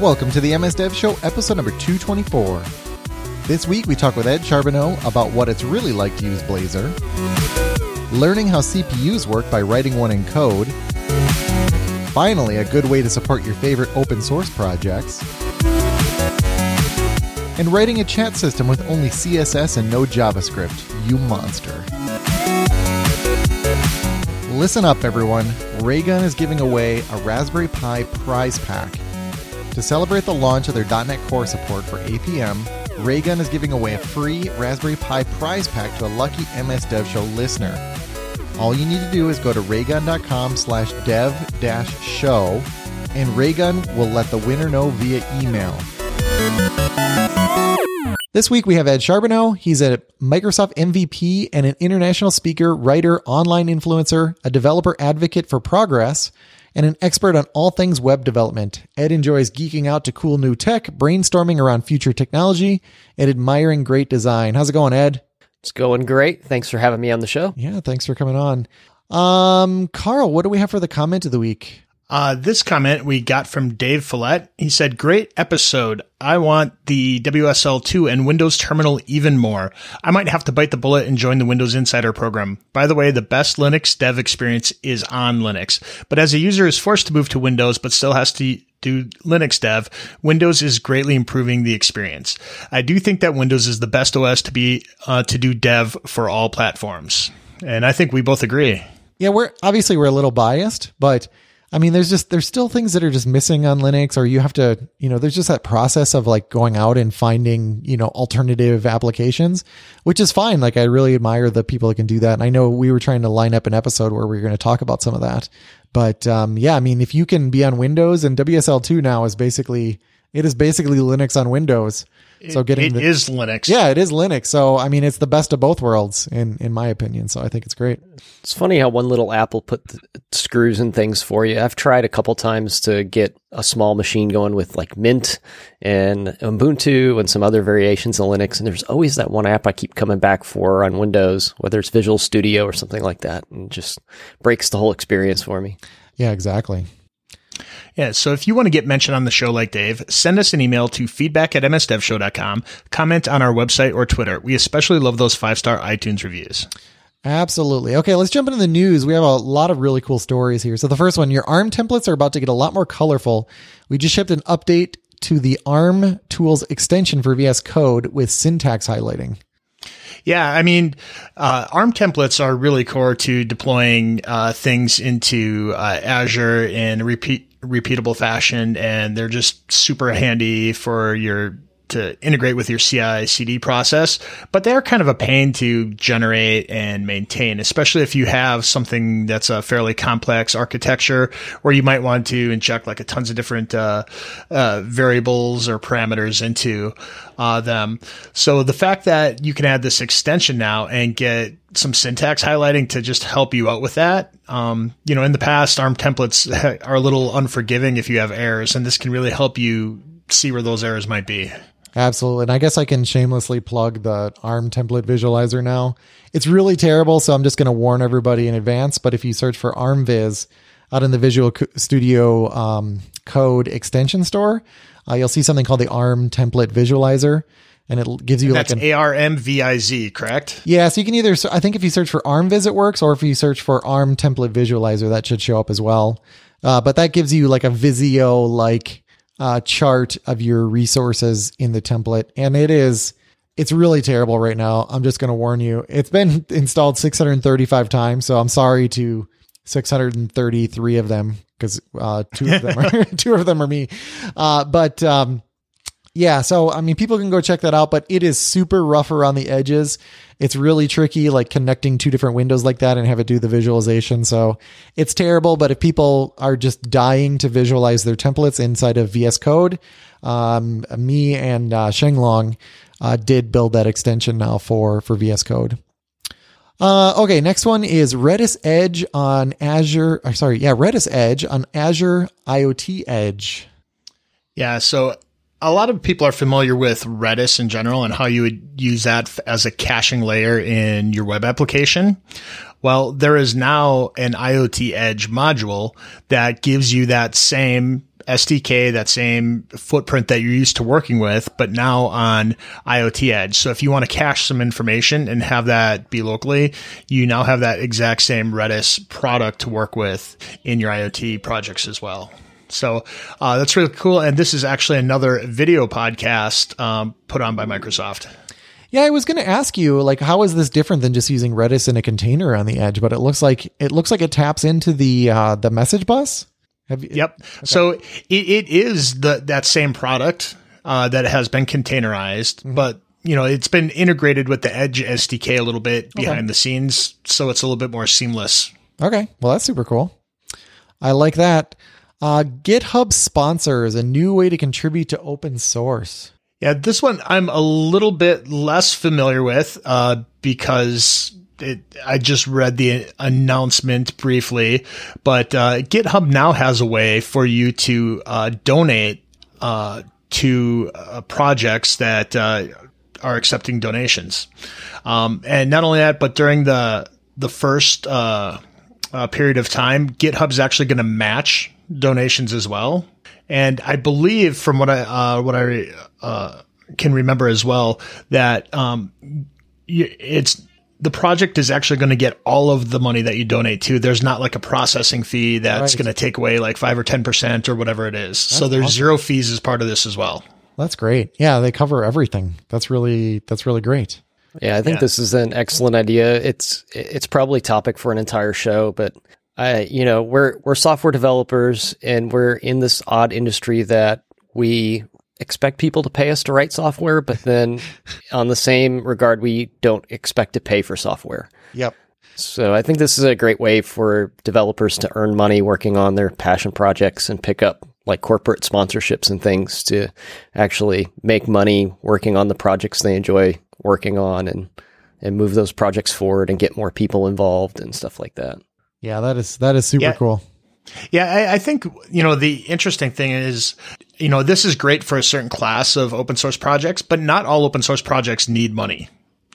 Welcome to the MS Dev Show, episode number 224. This week we talk with Ed Charbonneau about what it's really like to use Blazor, learning how CPUs work by writing one in code, finally, a good way to support your favorite open source projects, and writing a chat system with only CSS and no JavaScript. You monster. Listen up, everyone. Raygun is giving away a Raspberry Pi prize pack. To celebrate the launch of their .NET Core support for APM, Raygun is giving away a free Raspberry Pi prize pack to a lucky MS Dev Show listener. All you need to do is go to raygun.com slash dev dash show, and Raygun will let the winner know via email. This week we have Ed Charbonneau. He's a Microsoft MVP and an international speaker, writer, online influencer, a developer advocate for progress, and an expert on all things web development. Ed enjoys geeking out to cool new tech, brainstorming around future technology, and admiring great design. How's it going, Ed? It's going great. Thanks for having me on the show. Yeah, thanks for coming on. Um, Carl, what do we have for the comment of the week? Uh, this comment we got from Dave Follett. He said, Great episode. I want the WSL2 and Windows Terminal even more. I might have to bite the bullet and join the Windows Insider program. By the way, the best Linux dev experience is on Linux. But as a user is forced to move to Windows but still has to do Linux dev, Windows is greatly improving the experience. I do think that Windows is the best OS to be uh, to do dev for all platforms. And I think we both agree. Yeah, we're obviously we're a little biased, but I mean, there's just there's still things that are just missing on Linux, or you have to, you know, there's just that process of like going out and finding, you know, alternative applications, which is fine. Like I really admire the people that can do that. And I know we were trying to line up an episode where we are going to talk about some of that. But um, yeah, I mean, if you can be on Windows and WSL2 now is basically it is basically Linux on Windows. So getting it the, is Linux. Yeah, it is Linux. So I mean, it's the best of both worlds in in my opinion. So I think it's great. It's funny how one little app will put screws and things for you. I've tried a couple times to get a small machine going with like Mint and Ubuntu and some other variations of Linux, and there's always that one app I keep coming back for on Windows, whether it's Visual Studio or something like that, and just breaks the whole experience for me. Yeah, exactly. Yeah, so if you want to get mentioned on the show like Dave, send us an email to feedback at msdevshow.com, comment on our website or Twitter. We especially love those five star iTunes reviews. Absolutely. Okay, let's jump into the news. We have a lot of really cool stories here. So, the first one your ARM templates are about to get a lot more colorful. We just shipped an update to the ARM tools extension for VS Code with syntax highlighting. Yeah, I mean, uh, ARM templates are really core to deploying uh, things into uh, Azure and repeat repeatable fashion, and they're just super handy for your to integrate with your CI CD process, but they're kind of a pain to generate and maintain, especially if you have something that's a fairly complex architecture where you might want to inject like a tons of different uh, uh, variables or parameters into uh, them. So the fact that you can add this extension now and get some syntax highlighting to just help you out with that. Um, you know, in the past, ARM templates are a little unforgiving if you have errors, and this can really help you see where those errors might be. Absolutely. And I guess I can shamelessly plug the ARM template visualizer now. It's really terrible, so I'm just going to warn everybody in advance. But if you search for ARMViz out in the Visual Studio um, Code extension store, uh, you'll see something called the ARM template visualizer. And it gives you and like that's A R M V I Z, correct? Yeah, so you can either I think if you search for ARMViz it works, or if you search for ARM template visualizer, that should show up as well. Uh, but that gives you like a Visio like uh, chart of your resources in the template. And it is, it's really terrible right now. I'm just going to warn you. It's been installed 635 times. So I'm sorry to 633 of them because uh, two of them are two of them are me. Uh, but um, yeah, so I mean, people can go check that out, but it is super rough around the edges. It's really tricky, like connecting two different windows like that and have it do the visualization. So it's terrible. But if people are just dying to visualize their templates inside of VS Code, um, me and uh, Shenglong uh, did build that extension now for for VS Code. Uh, okay, next one is Redis Edge on Azure. Or sorry, yeah, Redis Edge on Azure IoT Edge. Yeah, so a lot of people are familiar with Redis in general and how you would use that as a caching layer in your web application. Well, there is now an IoT Edge module that gives you that same SDK, that same footprint that you're used to working with, but now on IoT Edge. So if you want to cache some information and have that be locally, you now have that exact same Redis product to work with in your IoT projects as well. So uh, that's really cool. And this is actually another video podcast um, put on by Microsoft. Yeah, I was going to ask you, like, how is this different than just using Redis in a container on the edge? But it looks like it looks like it taps into the uh, the message bus. Have you, yep. Okay. So it, it is the that same product uh, that has been containerized, mm-hmm. but you know it's been integrated with the Edge SDK a little bit behind okay. the scenes, so it's a little bit more seamless. Okay, well that's super cool. I like that. Uh, GitHub sponsors a new way to contribute to open source. Yeah, this one I'm a little bit less familiar with uh, because it, I just read the announcement briefly, but uh, GitHub now has a way for you to uh, donate uh, to uh, projects that uh, are accepting donations. Um, and not only that, but during the the first period of time, GitHub's actually going to match donations as well. And I believe, from what I uh, what I uh, can remember as well, that um, it's the project is actually going to get all of the money that you donate to. There's not like a processing fee that's right. going to take away like five or ten percent or whatever it is. That's so there's awesome. zero fees as part of this as well. That's great. Yeah, they cover everything. That's really that's really great. Yeah, I think yeah. this is an excellent idea. It's it's probably topic for an entire show, but I, you know, we're we're software developers and we're in this odd industry that we expect people to pay us to write software, but then on the same regard, we don't expect to pay for software. Yep. So I think this is a great way for developers to earn money working on their passion projects and pick up like corporate sponsorships and things to actually make money working on the projects they enjoy working on and and move those projects forward and get more people involved and stuff like that. Yeah, that is that is super yeah. cool. Yeah, I, I, think you know the interesting thing is, you know, this is great for a certain class of open source projects, but not all open source projects need money.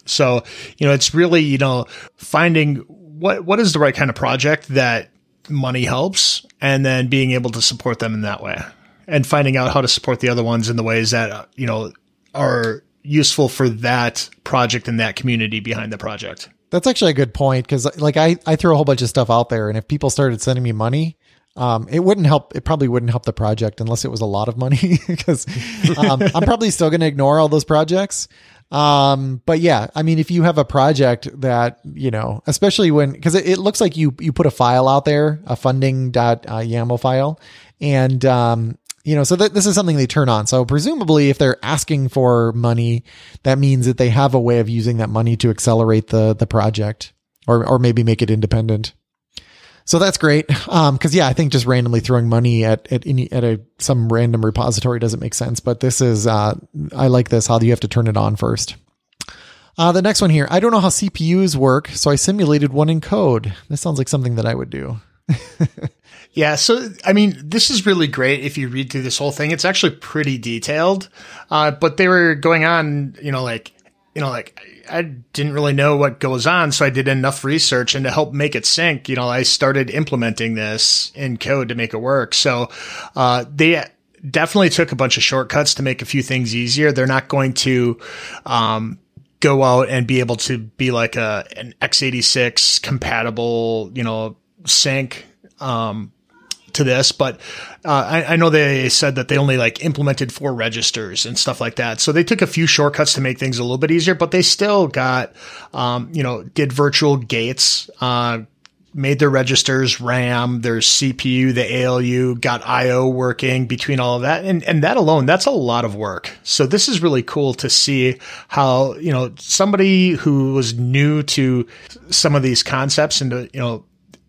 So, you know, it's really you know finding what what is the right kind of project that money helps, and then being able to support them in that way, and finding out how to support the other ones in the ways that you know are useful for that project and that community behind the project. That's actually a good point because, like, I I throw a whole bunch of stuff out there, and if people started sending me money, um, it wouldn't help. It probably wouldn't help the project unless it was a lot of money because um, I'm probably still going to ignore all those projects. Um, but yeah, I mean, if you have a project that, you know, especially when, cause it, it looks like you, you put a file out there, a funding.yaml uh, file. And, um, you know, so th- this is something they turn on. So presumably if they're asking for money, that means that they have a way of using that money to accelerate the, the project or, or maybe make it independent. So that's great. Um, cause yeah, I think just randomly throwing money at, at any, at a, some random repository doesn't make sense, but this is, uh, I like this, how you have to turn it on first? Uh, the next one here, I don't know how CPUs work, so I simulated one in code. This sounds like something that I would do. Yeah. So, I mean, this is really great if you read through this whole thing. It's actually pretty detailed. Uh, but they were going on, you know, like, you know, like I didn't really know what goes on. So I did enough research and to help make it sync, you know, I started implementing this in code to make it work. So, uh, they, definitely took a bunch of shortcuts to make a few things easier. They're not going to, um, go out and be able to be like a an x86 compatible, you know, sync um, to this, but uh, I, I, know they said that they only like implemented four registers and stuff like that. So they took a few shortcuts to make things a little bit easier, but they still got, um, you know, did virtual gates, uh, made their registers RAM, their CPU, the ALU, got IO working between all of that. And, and that alone, that's a lot of work. So this is really cool to see how, you know, somebody who was new to some of these concepts and you know,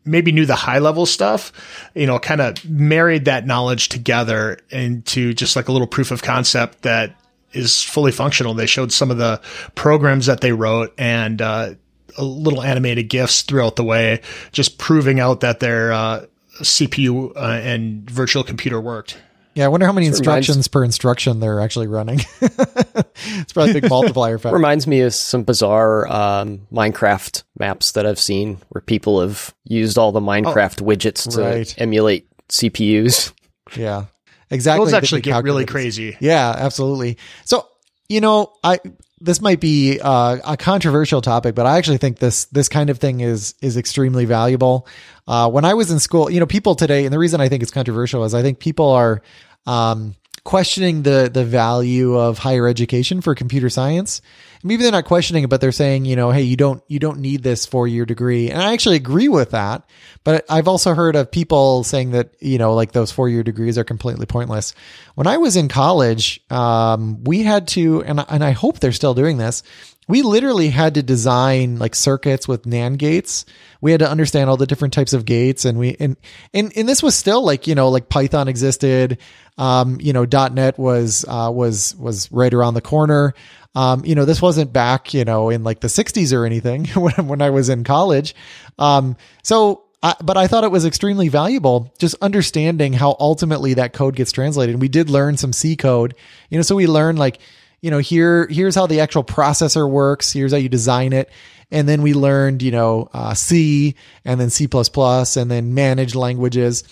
maybe knew the high level stuff, you know, kind of married that knowledge together into just like a little proof of concept that is fully functional. They showed some of the programs that they wrote and, uh, little animated gifs throughout the way, just proving out that their, uh, CPU uh, and virtual computer worked. Yeah, I wonder how many This reminds- instructions per instruction they're actually running. it's probably a big multiplier effect. Reminds me of some bizarre um, Minecraft maps that I've seen where people have used all the Minecraft widgets to right. emulate CPUs. Yeah, exactly. Those actually get really crazy. Yeah, absolutely. So, you know, I this might be uh, a controversial topic, but I actually think this this kind of thing is is extremely valuable. Uh, when I was in school, you know, people today, and the reason I think it's controversial is I think people are um, questioning the the value of higher education for computer science. Maybe they're not questioning it, but they're saying, you know, hey, you don't you don't need this four year degree, and I actually agree with that. But I've also heard of people saying that you know, like those four year degrees are completely pointless. When I was in college, um, we had to, and and I hope they're still doing this. We literally had to design like circuits with NAND gates. We had to understand all the different types of gates, and we and and and this was still like you know like Python existed. Um, you know, .NET was uh, was was right around the corner. Um, you know, this wasn't back, you know, in like the 60s or anything when, when I was in college. Um, so, I, but I thought it was extremely valuable just understanding how ultimately that code gets translated. And we did learn some C code, you know, so we learned like, you know, here, here's how the actual processor works. Here's how you design it. And then we learned, you know, uh, C and then C++ and then managed languages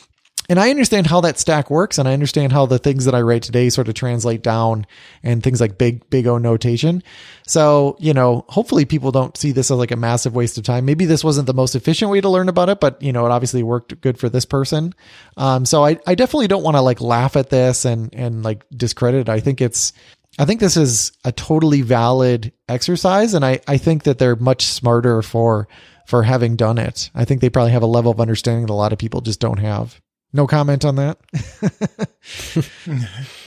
and I understand how that stack works, and I understand how the things that I write today sort of translate down, and things like big big O notation. So you know, hopefully people don't see this as like a massive waste of time. Maybe this wasn't the most efficient way to learn about it, but you know, it obviously worked good for this person. Um, so I I definitely don't want to like laugh at this and and like discredit. It. I think it's I think this is a totally valid exercise, and I I think that they're much smarter for for having done it. I think they probably have a level of understanding that a lot of people just don't have. No comment on that.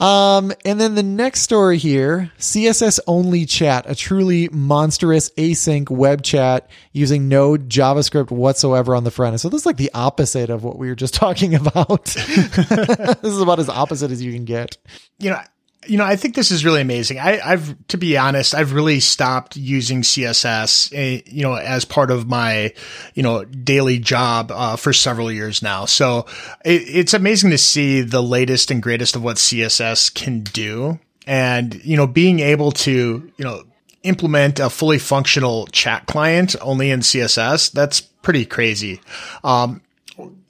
um, and then the next story here CSS only chat, a truly monstrous async web chat using no JavaScript whatsoever on the front end. So this is like the opposite of what we were just talking about. this is about as opposite as you can get. You know, you know, I think this is really amazing. I, have to be honest, I've really stopped using CSS, uh, you know, as part of my, you know, daily job uh, for several years now. So it, it's amazing to see the latest and greatest of what CSS can do, and you know, being able to, you know, implement a fully functional chat client only in CSS. That's pretty crazy. Um,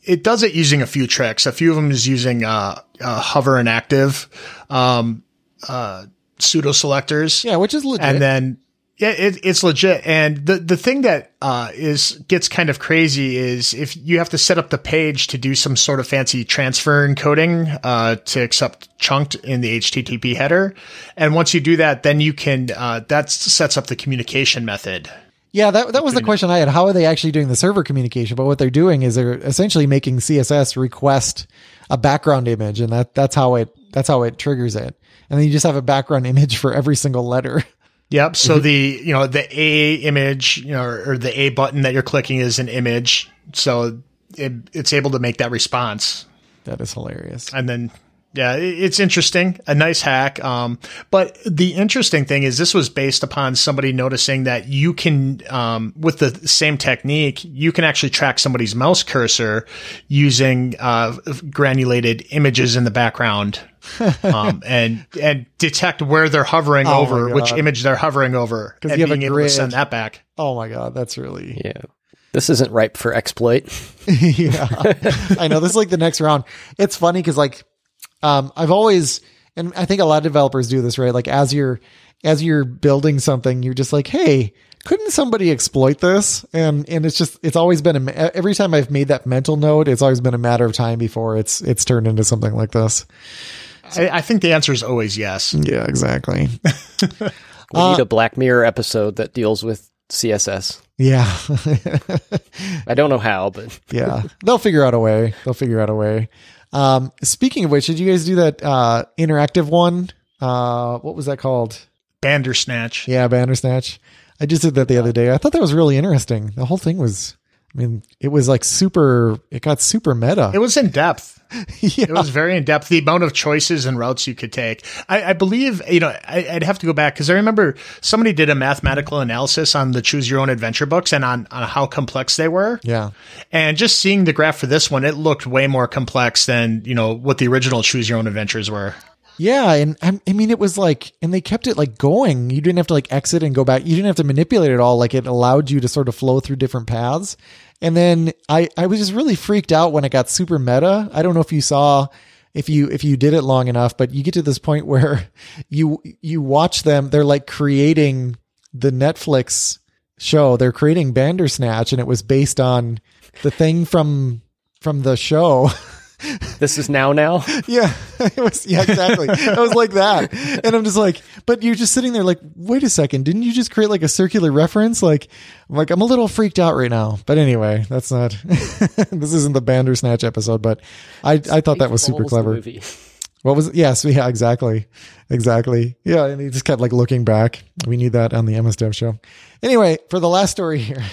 it does it using a few tricks. A few of them is using uh, uh, hover and active um, uh, pseudo selectors. Yeah, which is legit. And then yeah, it, it's legit. And the the thing that uh, is gets kind of crazy is if you have to set up the page to do some sort of fancy transfer encoding uh, to accept chunked in the HTTP header, and once you do that, then you can uh, that sets up the communication method. Yeah, that that was the question I had. How are they actually doing the server communication? But what they're doing is they're essentially making CSS request a background image, and that that's how it that's how it triggers it. And then you just have a background image for every single letter. Yep. So mhm. the you know the A image, you know, or, or the A button that you're clicking is an image, so it, it's able to make that response. That is hilarious. And then yeah, it's interesting, a nice hack. Um, but the interesting thing is this was based upon somebody noticing that you can, um, with the same technique, you can actually track somebody's mouse cursor using, uh, granulated images in the background. um, and, and detect where they're hovering Oh over, which image they're hovering over, and you being able to send that back. Oh my god, that's really Yeah. This isn't ripe for exploit. yeah. I know this is like the next round. It's funny because like um I've always and I think a lot of developers do this, right? Like as you're as you're building something, you're just like, hey, couldn't somebody exploit this? And and it's just it's always been a, every time I've made that mental note, it's always been a matter of time before it's it's turned into something like this. I, I think the answer is always yes. Yeah, exactly. We Uh, need a Black Mirror episode that deals with CSS. Yeah. I don't know how, but yeah. They'll figure out a way. They'll figure out a way. Um speaking of which, did you guys do that uh interactive one? Uh what was that called? Bandersnatch. Yeah, Bandersnatch. I just did that the other day. I thought that was really interesting. The whole thing was I mean, it was like super. It got super meta. It was in depth. yeah. It was very in depth. The amount of choices and routes you could take. I, I believe, you know, I, would have to go back because I remember somebody did a mathematical analysis on the choose your own adventure books and on, on how complex they were. Yeah. And just seeing the graph for this one, it looked way more complex than, you know, what the original choose your own adventures were. Yeah, and I mean it was like, and they kept it like going. You didn't have to like exit and go back. You didn't have to manipulate it all. Like it allowed you to sort of flow through different paths. And then I I was just really freaked out when it got super meta. I don't know if you saw if you if you did it long enough, but you get to this point where you you watch them. They're like creating the Netflix show. They're creating Bandersnatch, and it was based on the thing from from the show. this is now now. yeah, it was. Yeah, exactly. I was like that, and I'm just like, but you're just sitting there like, wait a second, didn't you just create like a circular reference? Like, I'm like, I'm a little freaked out right now. But anyway, that's not. this isn't the Bandersnatch episode, but I I thought that was super clever. What was it? Yes, yeah, exactly. Exactly. Yeah, and he just kept like looking back. We need that on the MSDev show. Anyway, for the last story here.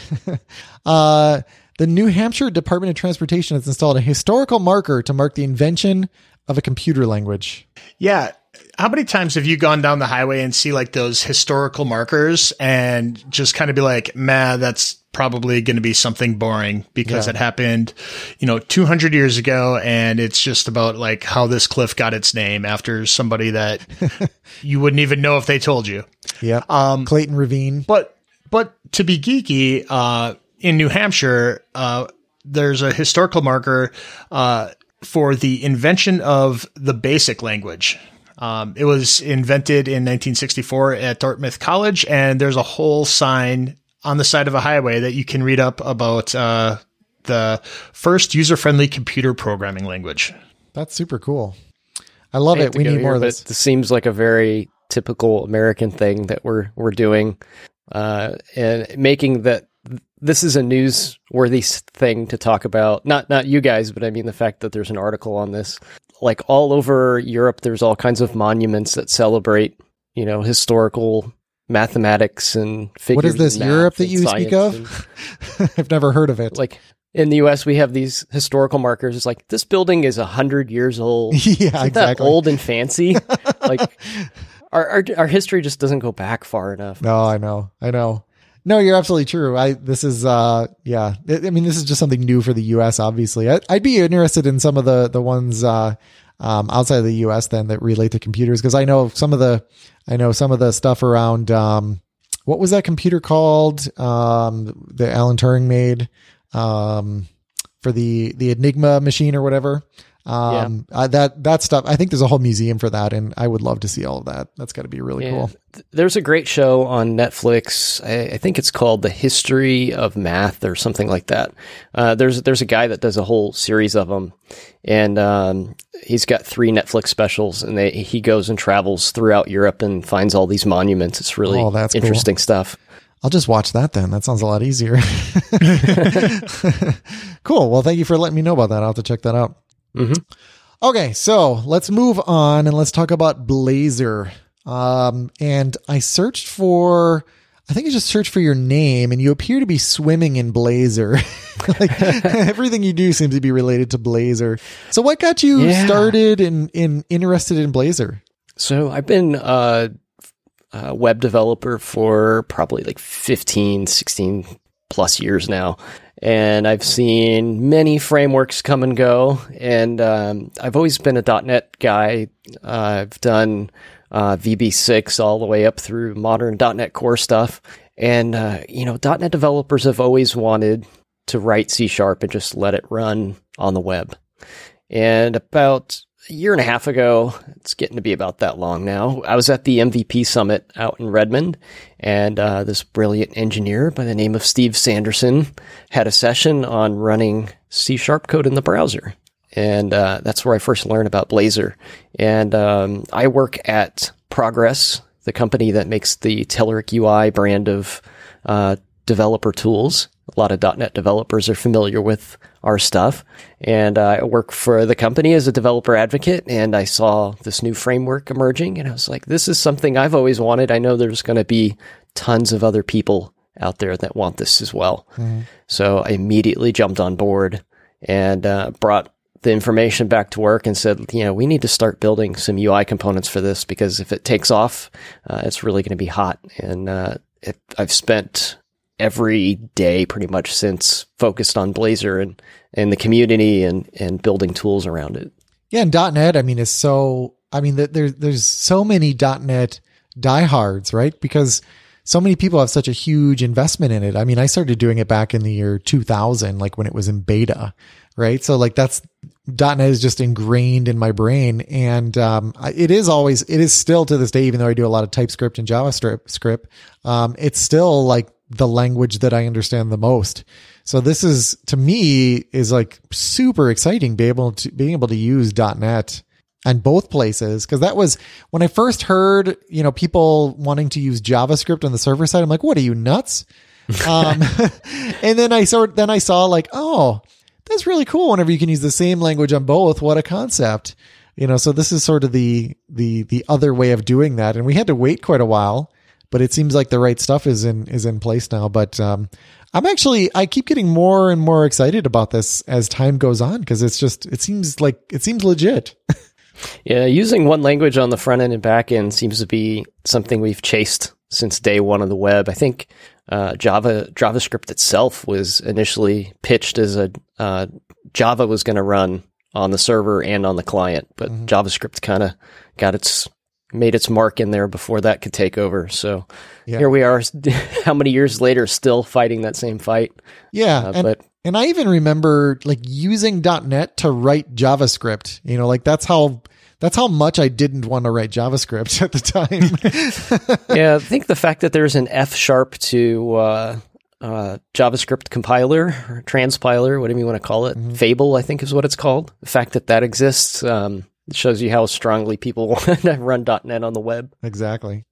uh the New Hampshire Department of Transportation has installed a historical marker to mark the invention of a computer language. Yeah. How many times have you gone down the highway and see like those historical markers and just kind of be like, man, that's probably going to be something boring because yeah. it happened, you know, 200 years ago. And it's just about like how this cliff got its name after somebody that you wouldn't even know if they told you. Yeah. Um, Clayton Ravine. But, but to be geeky, uh, in New Hampshire, uh, there's a historical marker uh, for the invention of the basic language. Um, it was invented in 1964 at Dartmouth College, and there's a whole sign on the side of a highway that you can read up about uh, the first user-friendly computer programming language. That's super cool. I love I it. We need more of this. This seems like a very typical American thing that we're we're doing, uh, and making that this is a newsworthy thing to talk about. Not not you guys, but I mean the fact that there's an article on this. Like all over Europe, there's all kinds of monuments that celebrate, you know, historical mathematics and figures. What is this Europe that you speak of? I've never heard of it. Like in the U.S., we have these historical markers. It's like this building is a hundred years old. yeah, Isn't exactly. old and fancy. like our, our our history just doesn't go back far enough. No, I know, I know. No, you're absolutely true. I this is uh yeah. I mean, this is just something new for the U.S. Obviously, I, would be interested in some of the the ones uh, um, outside of the U.S. then that relate to computers because I know some of the I know some of the stuff around um, what was that computer called um, that Alan Turing made um, for the the Enigma machine or whatever. Um, yeah. that that stuff. I think there's a whole museum for that, and I would love to see all of that. That's got to be really yeah. cool. There's a great show on Netflix. I, I, think it's called The History of Math or something like that. Uh, there's there's a guy that does a whole series of them, and um, he's got three Netflix specials, and they, he goes and travels throughout Europe and finds all these monuments. It's really oh, that's interesting cool. stuff. I'll just watch that then. That sounds a lot easier. cool. Well, thank you for letting me know about that. I'll have to check that out. Mm-hmm. Okay, so let's move on and let's talk about Blazor. Um, and I searched for, I think I just searched for your name, and you appear to be swimming in Blazor. like everything you do seems to be related to Blazor. So, what got you yeah. started and in, in interested in Blazor? So, I've been uh, a web developer for probably like 15, 16 plus years now and I've seen many frameworks come and go. And um, I've always been a .NET guy. Uh, I've done uh, VB6 all the way up through modern .NET Core stuff. And uh, you know, .NET developers have always wanted to write C sharp and just let it run on the web. And about a year and a half ago, it's getting to be about that long now. I was at the MVP summit out in Redmond, and uh, this brilliant engineer by the name of Steve Sanderson had a session on running C sharp code in the browser. And uh, that's where I first learned about Blazor. And um, I work at Progress, the company that makes the Telerik UI brand of uh, developer tools. A lot of .NET developers are familiar with our stuff. And uh, I work for the company as a developer advocate, and I saw this new framework emerging, and I was like, this is something I've always wanted. I know there's going to be tons of other people out there that want this as well. So I immediately jumped on board and uh, brought the information back to work and said, you know, we need to start building some UI components for this because if it takes off, uh, it's really going to be hot. And uh, it, I've spent every day pretty much since focused on Blazor and, and the community and, and building tools around it. Yeah, and .NET, I mean, is so. I mean, there's there's so many .NET diehards, right? Because so many people have such a huge investment in it. I mean, I started doing it back in the year 2000, like when it was in beta, right? So like that's .NET is just ingrained in my brain, and um, it is always, it is still to this day, even though I do a lot of TypeScript and JavaScript, script, um, it's still like the language that I understand the most. So this is to me is like super exciting, be able to being able to use .NET on both places because that was when I first heard you know people wanting to use JavaScript on the server side. I'm like, what are you nuts? um, and then I sort then I saw like, oh, that's really cool. Whenever you can use the same language on both, what a concept, you know. So this is sort of the the the other way of doing that, and we had to wait quite a while, but it seems like the right stuff is in is in place now. But um, I'm actually I keep getting more and more excited about this as time goes on because it's just it seems like it seems legit. Yeah, using one language on the front end and back end seems to be something we've chased since day one of the web. I think uh, Java JavaScript itself was initially pitched as a uh, Java was going to run on the server and on the client, but JavaScript kind of got its made its mark in there before that could take over. So Yeah. here we are, how many years later, still fighting that same fight. Yeah, Uh, and but and I even remember like using .NET to write JavaScript. You know, like that's how that's how much I didn't want to write JavaScript at the time. yeah, I think the fact that there's an F sharp to uh, uh, JavaScript compiler or transpiler, whatever you want to call it, Fable, I think is what it's called. The fact that that exists um, shows you how strongly people want to run .NET on the web. exactly.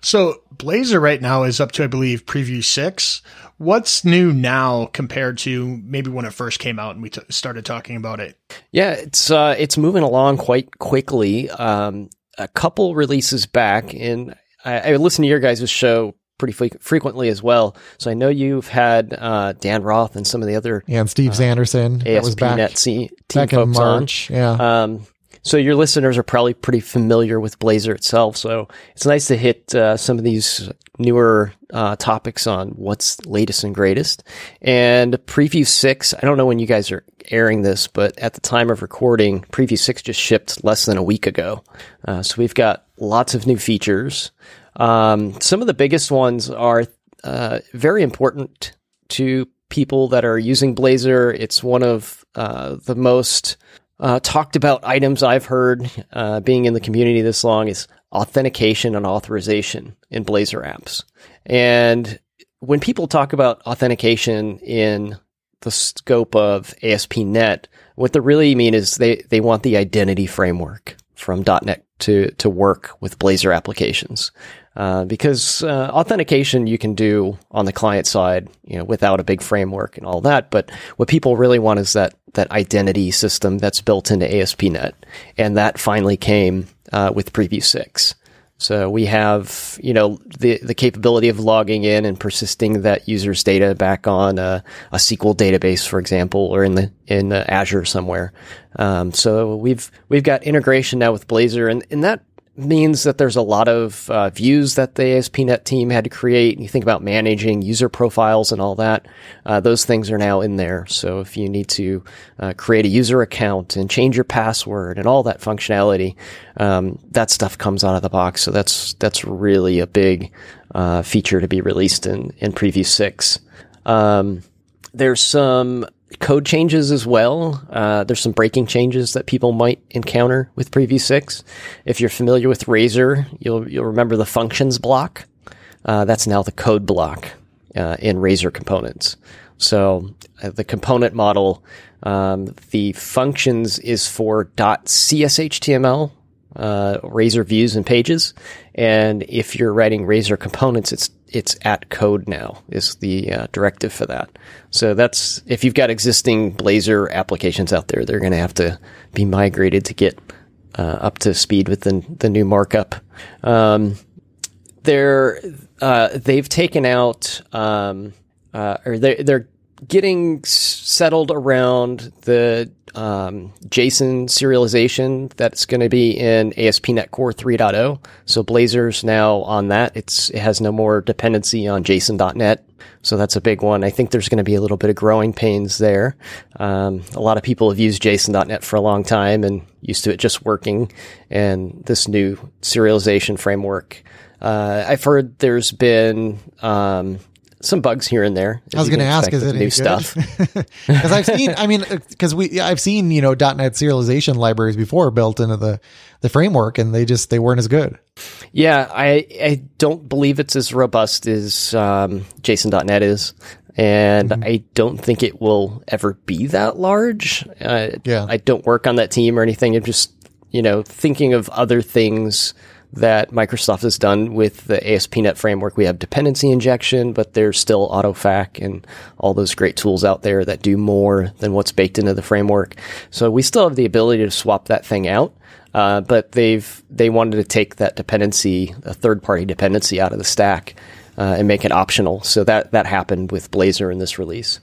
So Blazor right now is up to, I believe, preview six. What's new now compared to maybe when it first came out and we t- started talking about it? Yeah, it's uh, it's moving along quite quickly. Um, a couple releases back, and I, I listen to your guys' show pretty fre- frequently as well. So I know you've had uh, Dan Roth and some of the other Yeah, and Steve Sanderson was back ASP.NET team back in folks on. March. Yeah, Um, so your listeners are probably pretty familiar with Blazor itself. So it's nice to hit uh, some of these newer uh, topics on what's latest and greatest. And Preview 6, I don't know when you guys are airing this, but at the time of recording, Preview 6 just shipped less than a week ago. Uh, so we've got lots of new features. Um, some of the biggest ones are uh, very important to people that are using Blazor. It's one of uh, the most uh, talked about items I've heard uh, being in the community this long is authentication and authorization in Blazor apps. And when people talk about authentication in the scope of ASP.NET, what they really mean is they, they want the identity framework from .NET to, to work with Blazor applications. Uh, because uh, authentication you can do on the client side, you know, without a big framework and all that. But what people really want is that that identity system that's built into ASP.NET, and that finally came uh, with Preview Six. So we have, you know, the the capability of logging in and persisting that user's data back on a, a SQL database, for example, or in the in the Azure somewhere. Um, so we've we've got integration now with Blazor, and and that means that there's a lot of uh, views that the ASP.NET team had to create. You think about managing user profiles and all that. Uh, those things are now in there. So if you need to uh, create a user account and change your password and all that functionality, um, that stuff comes out of the box. So that's that's really a big uh, feature to be released in in Preview Six. Um, there's some code changes as well. Uh, there's some breaking changes that people might encounter with Preview 6. If you're familiar with Razor, you'll, you'll remember the functions block. Uh, that's now the code block uh, in Razor components. So uh, the component model, um, the functions is for .cshtml, uh, Razor views and pages. And if you're writing Razor components, it's it's at code now is the uh, directive for that. So that's if you've got existing Blazor applications out there, they're going to have to be migrated to get uh, up to speed with the the new markup. Um, they're uh, they've taken out um, uh, or they they're getting settled around the um, JSON serialization that's going to be in ASP.NET Core 3.0. So Blazor's now on that. It's it has no more dependency on JSON.NET. So that's a big one. I think there's going to be a little bit of growing pains there. Um, a lot of people have used JSON.NET for a long time and used to it just working. And this new serialization framework, uh, I've heard there's been um, some bugs here and there. I was going to ask, is it new stuff? Because I've seen, I mean, because we, I've seen, you know, .NET serialization libraries before built into the the framework, and they just they weren't as good. Yeah, I I don't believe it's as robust as um, JSON.NET is, and Mm-hmm. I don't think it will ever be that large. Uh, Yeah. I don't work on that team or anything. I'm just you know thinking of other things that Microsoft has done with the ASP.NET framework. We have dependency injection, but there's still AutoFac and all those great tools out there that do more than what's baked into the framework. So we still have the ability to swap that thing out. Uh, but they've they wanted to take that dependency, a third party dependency, out of the stack uh, and make it optional. So that that happened with Blazor in this release.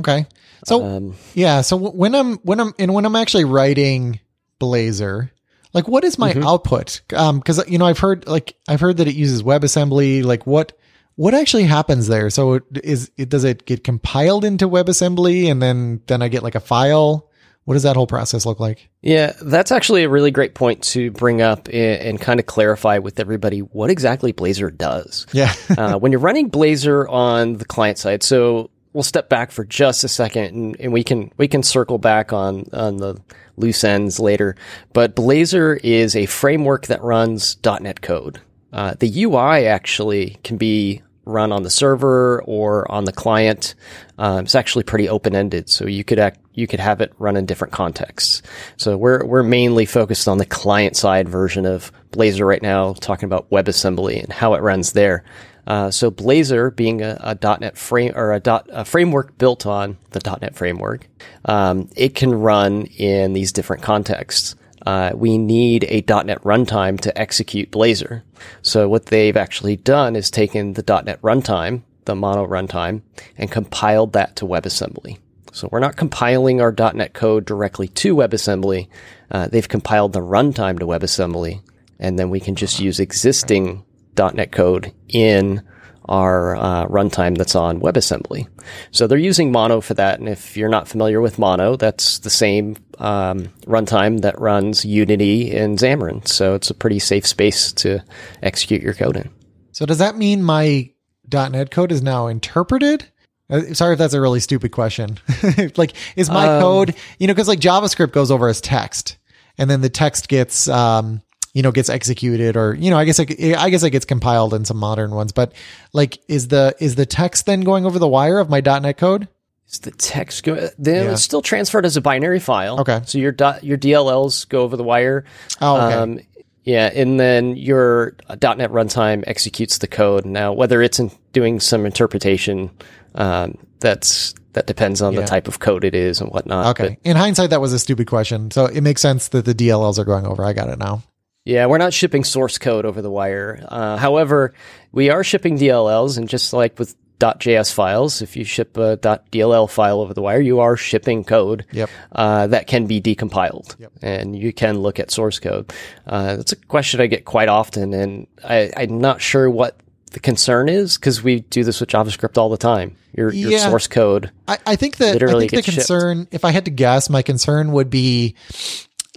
Okay, so Um, yeah, so when I'm when I'm and when I'm actually writing Blazor, like what is my output? Um, because you know I've heard like I've heard that it uses WebAssembly. Like what what actually happens there? So it is it does it get compiled into WebAssembly and then then I get like a file? What does that whole process look like? Yeah, that's actually a really great point to bring up and, and kind of clarify with everybody what exactly Blazor does. Yeah. uh, when you're running Blazor on the client side, so we'll step back for just a second and, and we can we can circle back on on the loose ends later. But Blazor is a framework that runs .NET code. Uh, the UI actually can be run on the server or on the client. Um, it's actually pretty open ended, so you could act, you could have it run in different contexts. So we're we're mainly focused on the client side version of Blazor right now, talking about WebAssembly and how it runs there. Uh, so Blazor, being a, a .NET frame or a, dot, a framework built on the .NET framework, um, it can run in these different contexts. Uh, we need a .NET runtime to execute Blazor. So what they've actually done is taken the .NET runtime, the mono runtime, and compiled that to WebAssembly. So we're not compiling our .NET code directly to WebAssembly. Uh, they've compiled the runtime to WebAssembly, and then we can just use existing .NET code in our uh, runtime that's on WebAssembly. So they're using Mono for that. And if you're not familiar with Mono, that's the same um, runtime that runs Unity and Xamarin. So it's a pretty safe space to execute your code in. So does that mean my .NET code is now interpreted? Uh, Sorry if that's a really stupid question. like, is my Um, code, you know, because like JavaScript goes over as text, and then the text gets, um, you know, gets executed, or you know, I guess it, I guess it gets compiled in some modern ones. But like, is the is the text then going over the wire of my .NET code? Is the text go? Then Yeah. it's still transferred as a binary file. Okay. So your dot, your DLLs go over the wire. Oh, okay. Um, yeah, and then your uh, .NET runtime executes the code. Now, whether it's in doing some interpretation, um, that's that depends on Yeah. the type of code it is and whatnot. Okay. In hindsight, that was a stupid question. So it makes sense that the DLLs are going over. I got it now. Yeah, we're not shipping source code over the wire. Uh, however, we are shipping DLLs, and just like with .js files, if you ship a .dll file over the wire, you are shipping code Yep. uh, that can be decompiled, and you can look at source code. Uh, that's a question I get quite often, and I, I'm not sure what the concern is because we do this with JavaScript all the time. Your, your Yeah. source code. I, I think that I Literally think the gets shipped. concern, if I had to guess, my concern would be,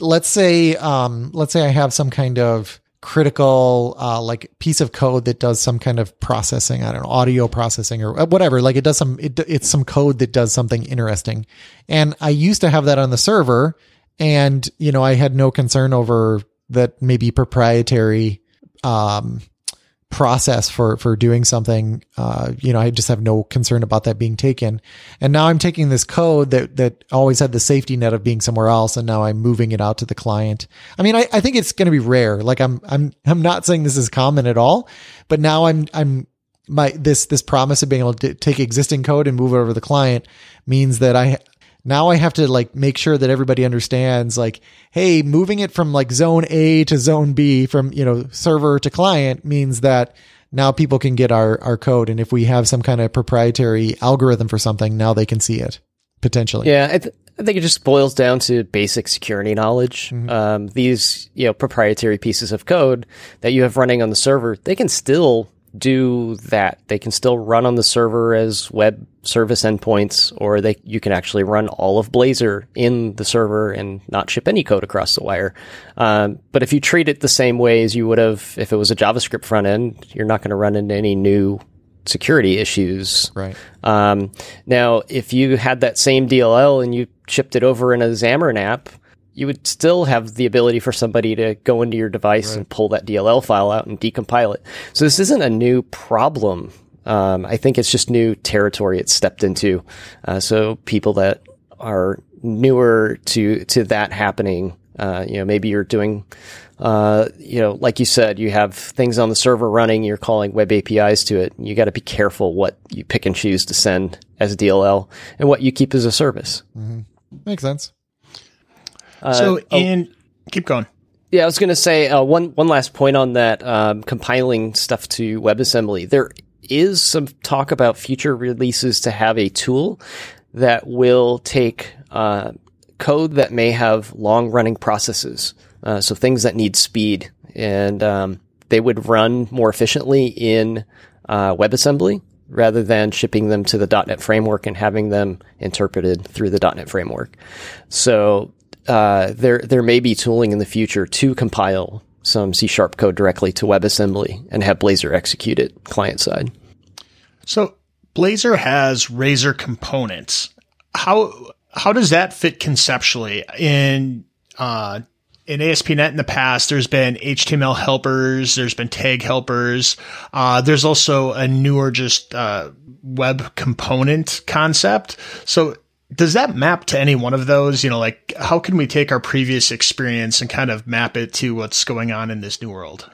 let's say, um, let's say I have some kind of critical, uh, like piece of code that does some kind of processing. I don't know, audio processing or whatever. Like it does some, it, it's some code that does something interesting. And I used to have that on the server and, you know, I had no concern over that maybe proprietary, um, process for for doing something uh you know i just have no concern about that being taken. And now i'm taking this code that that always had the safety net of being somewhere else and now i'm moving it out to the client. I mean i, I think it's going to be rare. Like i'm i'm i'm not saying this is common at all but now i'm i'm my this this promise of being able to take existing code and move it over to the client means that i now I have to like make sure that everybody understands like, hey, moving it from like zone A to zone B from, you know, server to client means that now people can get our, our code. And if we have some kind of proprietary algorithm for something, now they can see it potentially. Yeah. I, th- I think it just boils down to basic security knowledge. Mm-hmm. Um, these, you know, proprietary pieces of code that you have running on the server, they can still do that. They can still run on the server as web service endpoints, or they you can actually run all of Blazor in the server and not ship any code across the wire. Um, but if you treat it the same way as you would have if it was a JavaScript front end, you're not going to run into any new security issues. Right. Um, now, if you had that same DLL and you shipped it over in a Xamarin app, you would still have the ability for somebody to go into your device and pull that DLL file out and decompile it. So this isn't a new problem. Um, I think it's just new territory it's stepped into. Uh, so people that are newer to to that happening, uh, you know, maybe you're doing, uh, you know, like you said, you have things on the server running. You're calling web APIs to it. You got to be careful what you pick and choose to send as a DLL and what you keep as a service. Makes sense. So in keep going. Yeah, I was going to say uh, one one last point on that um, compiling stuff to WebAssembly. There is some talk about future releases to have a tool that will take uh, code that may have long running processes, uh, so things that need speed, and um, they would run more efficiently in uh, WebAssembly rather than shipping them to the .NET framework and having them interpreted through the .NET framework. So uh, there there may be tooling in the future to compile some C sharp code directly to WebAssembly and have Blazor execute it client side. So Blazor has Razor components. How how does that fit conceptually in uh, in ASP.NET in the past? There's been HTML helpers, there's been tag helpers. Uh, there's also a newer just uh, web component concept. So does that map to any one of those? You know, like how can we take our previous experience and kind of map it to what's going on in this new world?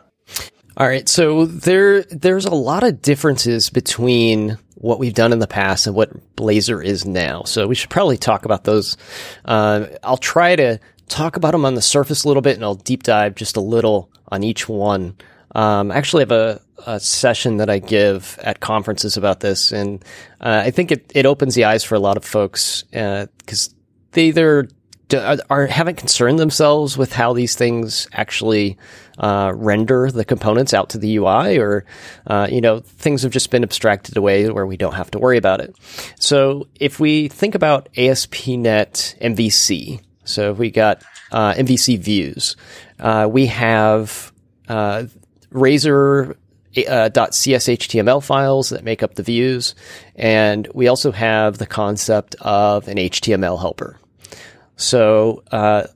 All right, so there there's a lot of differences between what we've done in the past and what Blazor is now. So we should probably talk about those. Uh, I'll try to talk about them on the surface a little bit, and I'll deep dive just a little on each one. Um, I actually have a, a, session that I give at conferences about this, and uh, I think it, it opens the eyes for a lot of folks because uh, they either are, are, haven't concerned themselves with how these things actually uh, render the components out to the UI, or uh, you know things have just been abstracted away where we don't have to worry about it. So if we think about ASP.NET MVC, so if we got uh, MVC views, uh, we have uh, Razor uh, .cshtml files that make up the views, and we also have the concept of an HTML helper. So uh,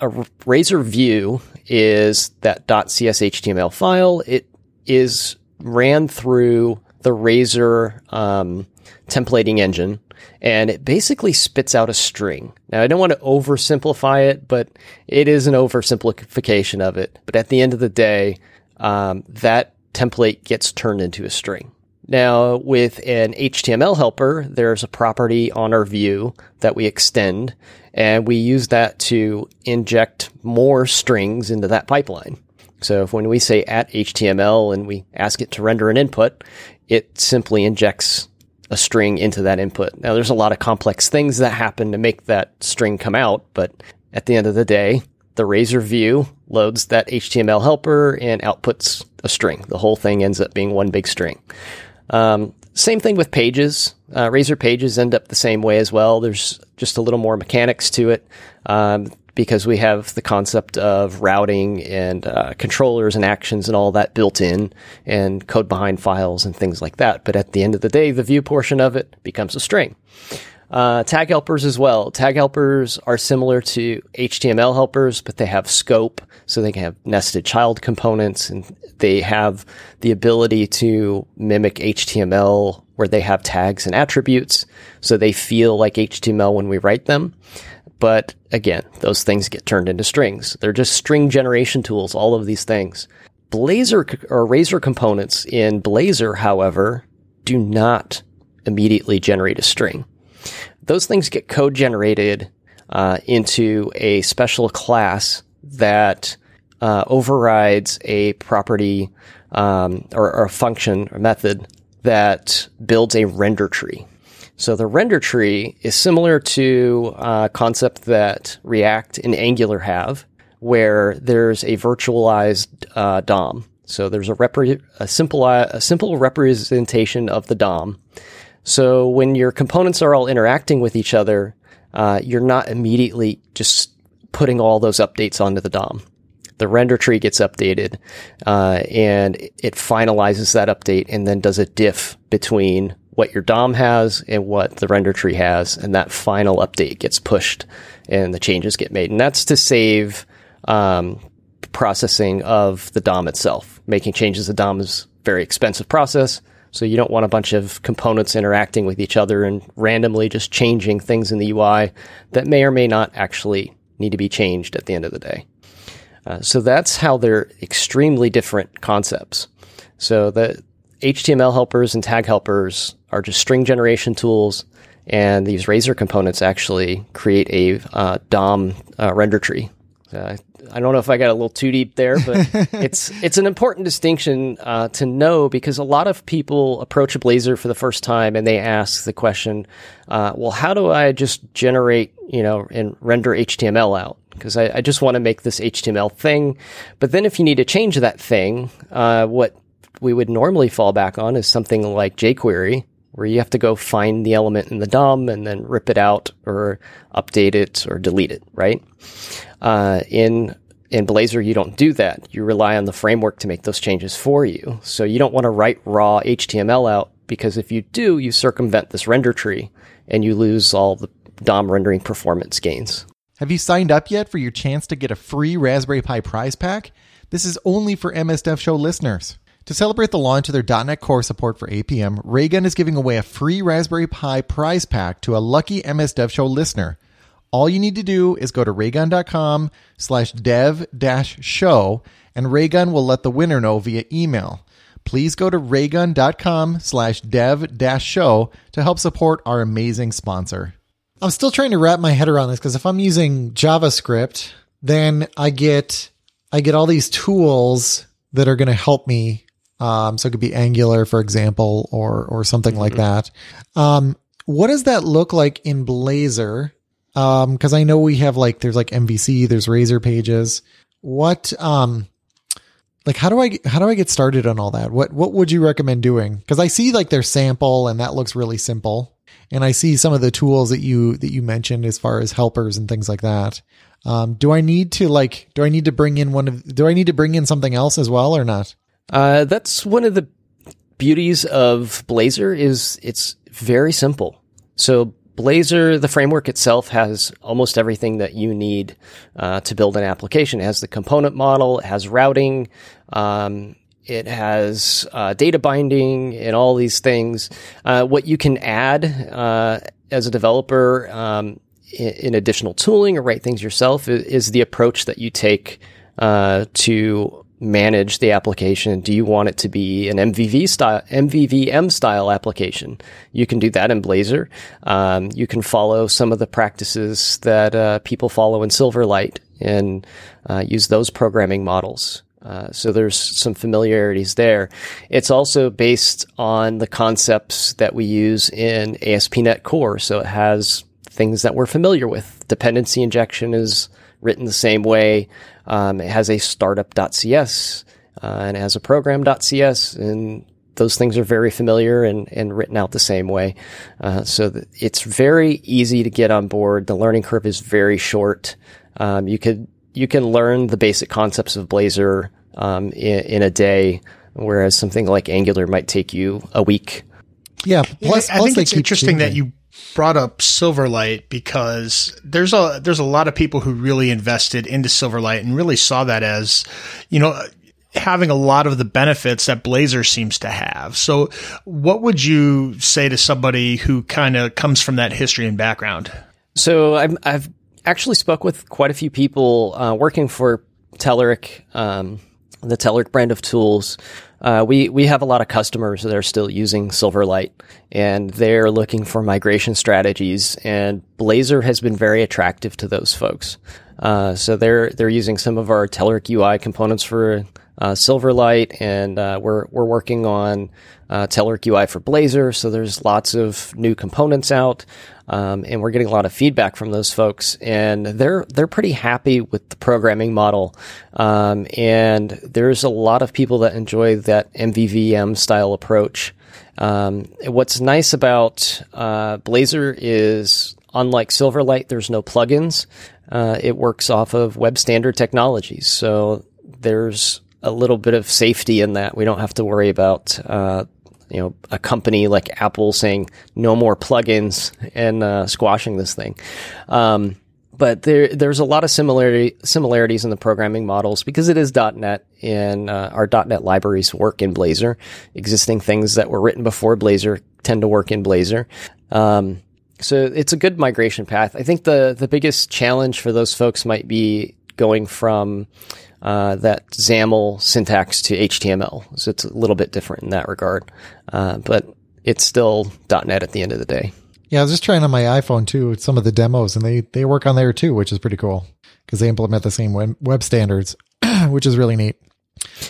a Razor view is that .cshtml file. It is ran through the Razor um, templating engine, and it basically spits out a string. Now, I don't want to oversimplify it, but it is an oversimplification of it. But at the end of the day, um, that template gets turned into a string. Now, with an HTML helper, there's a property on our view that we extend, and we use that to inject more strings into that pipeline. So if when we say at HTML and we ask it to render an input, it simply injects a string into that input. Now, there's a lot of complex things that happen to make that string come out, but at the end of the day, the Razor view loads that HTML helper and outputs a string. The whole thing ends up being one big string. Um, same thing with pages. Uh, Razor pages end up the same way as well. There's just a little more mechanics to it um, because we have the concept of routing and uh, controllers and actions and all that built in and code behind files and things like that. But at the end of the day, the view portion of it becomes a string. Uh, tag helpers as well. Tag helpers are similar to HTML helpers, but they have scope, so they can have nested child components, and they have the ability to mimic HTML where they have tags and attributes, so they feel like HTML when we write them. But again, those things get turned into strings. They're just string generation tools, all of these things. Blazor or Razor components in Blazor, however, do not immediately generate a string those things get code generated uh, into a special class that uh, overrides a property um, or, or a function or method that builds a render tree. So the render tree is similar to a concept that React and Angular have, where there's a virtualized uh, DOM. So there's a, repre- a simple a simple representation of the DOM. So when your components are all interacting with each other, uh, you're not immediately just putting all those updates onto the DOM. The render tree gets updated, uh, and it finalizes that update and then does a diff between what your DOM has and what the render tree has, and that final update gets pushed and the changes get made. And that's to save um, processing of the DOM itself. Making changes to DOM is very expensive process. So you don't want a bunch of components interacting with each other and randomly just changing things in the UI that may or may not actually need to be changed at the end of the day. Uh, so that's how they're extremely different concepts. So the HTML helpers and tag helpers are just string generation tools, and these Razor components actually create a uh, DOM uh, render tree. Uh, I don't know if I got a little too deep there, but it's it's an important distinction uh, to know because a lot of people approach a Blazor for the first time and they ask the question, uh, "Well, how do I just generate, you know, and render HTML out?" Because I, I, just want to make this HTML thing, but then if you need to change that thing, uh, what we would normally fall back on is something like jQuery, where you have to go find the element in the DOM and then rip it out or update it or delete it, right? Uh, in in Blazor, you don't do that. You rely on the framework to make those changes for you. So you don't want to write raw HTML out because if you do, you circumvent this render tree and you lose all the DOM rendering performance gains. Have you signed up yet for your chance to get a free Raspberry Pi prize pack? This is only for MS Dev Show listeners. To celebrate the launch of their .NET Core support for APM, Raygun is giving away a free Raspberry Pi prize pack to a lucky MS Dev Show listener. All you need to do is go to raygun.com slash dev dash show and Raygun will let the winner know via email. Please go to raygun.com slash dev dash show to help support our amazing sponsor. I'm still trying to wrap my head around this because if I'm using JavaScript, then I get I get all these tools that are going to help me um, so it could be Angular, for example, or or something mm-hmm. like that. Um, what does that look like in Blazor? Because um, I know we have like there's like MVC, there's Razor pages. What um, like how do I how do I get started on all that? What what would you recommend doing? Because I see like their sample and that looks really simple, and I see some of the tools that you that you mentioned as far as helpers and things like that. Um, do I need to like do I need to bring in one of do I need to bring in something else as well or not? Uh, that's one of the beauties of Blazor is it's very simple. So Blazor, the framework itself has almost everything that you need uh, to build an application. It has the component model, it has routing, um, it has uh, data binding, and all these things. Uh, what you can add uh, as a developer um, in, additional tooling or write things yourself is, is the approach that you take uh, to manage the application? Do you want it to be an MVV style, MVVM style application? You can do that in Blazor. Um, you can follow some of the practices that uh, people follow in Silverlight and uh, use those programming models. Uh, so there's some familiarities there. It's also based on the concepts that we use in ASP.NET Core. So it has things that we're familiar with. Dependency injection is written the same way. Um, it has a startup.cs uh, and it has a program.cs, and those things are very familiar and, and written out the same way. Uh, so it's very easy to get on board. The learning curve is very short. Um, you could you can learn the basic concepts of Blazor um, in, in, a day, whereas something like Angular might take you a week. Yeah, plus, I plus think it's interesting changing. that you brought up Silverlight because there's a there's a lot of people who really invested into Silverlight and really saw that as, you know, having a lot of the benefits that Blazor seems to have. So, what would you say to somebody who kind of comes from that history and background? So, I've, I've actually spoke with quite a few people uh, working for Telerik, um, the Telerik brand of tools, uh, we we have a lot of customers that are still using Silverlight, and they're looking for migration strategies. And Blazor has been very attractive to those folks. Uh, so they're they're using some of our Telerik UI components for uh, Silverlight, and uh, we're we're working on uh, Telerik UI for Blazor. So there's lots of new components out, um, and we're getting a lot of feedback from those folks, and they're they're pretty happy with the programming model. Um, and there's a lot of people that enjoy that MVVM style approach. Um, what's nice about uh, Blazor is unlike Silverlight, there's no plugins. Uh, it works off of web standard technologies, so there's a little bit of safety in that. We don't have to worry about uh, you know a company like Apple saying no more plugins and uh, squashing this thing. Um, but there, there's a lot of similarity similarities in the programming models because it is .NET and uh, our .NET libraries work in Blazor. Existing things that were written before Blazor tend to work in Blazor. Um, so it's a good migration path. I think the the biggest challenge for those folks might be going from uh, that XAML syntax to HTML. So it's a little bit different in that regard, uh, but it's still .NET at the end of the day. Yeah, I was just trying on my iPhone too. Some of the demos, and they they work on there too, which is pretty cool because they implement the same web, standards, which is really neat.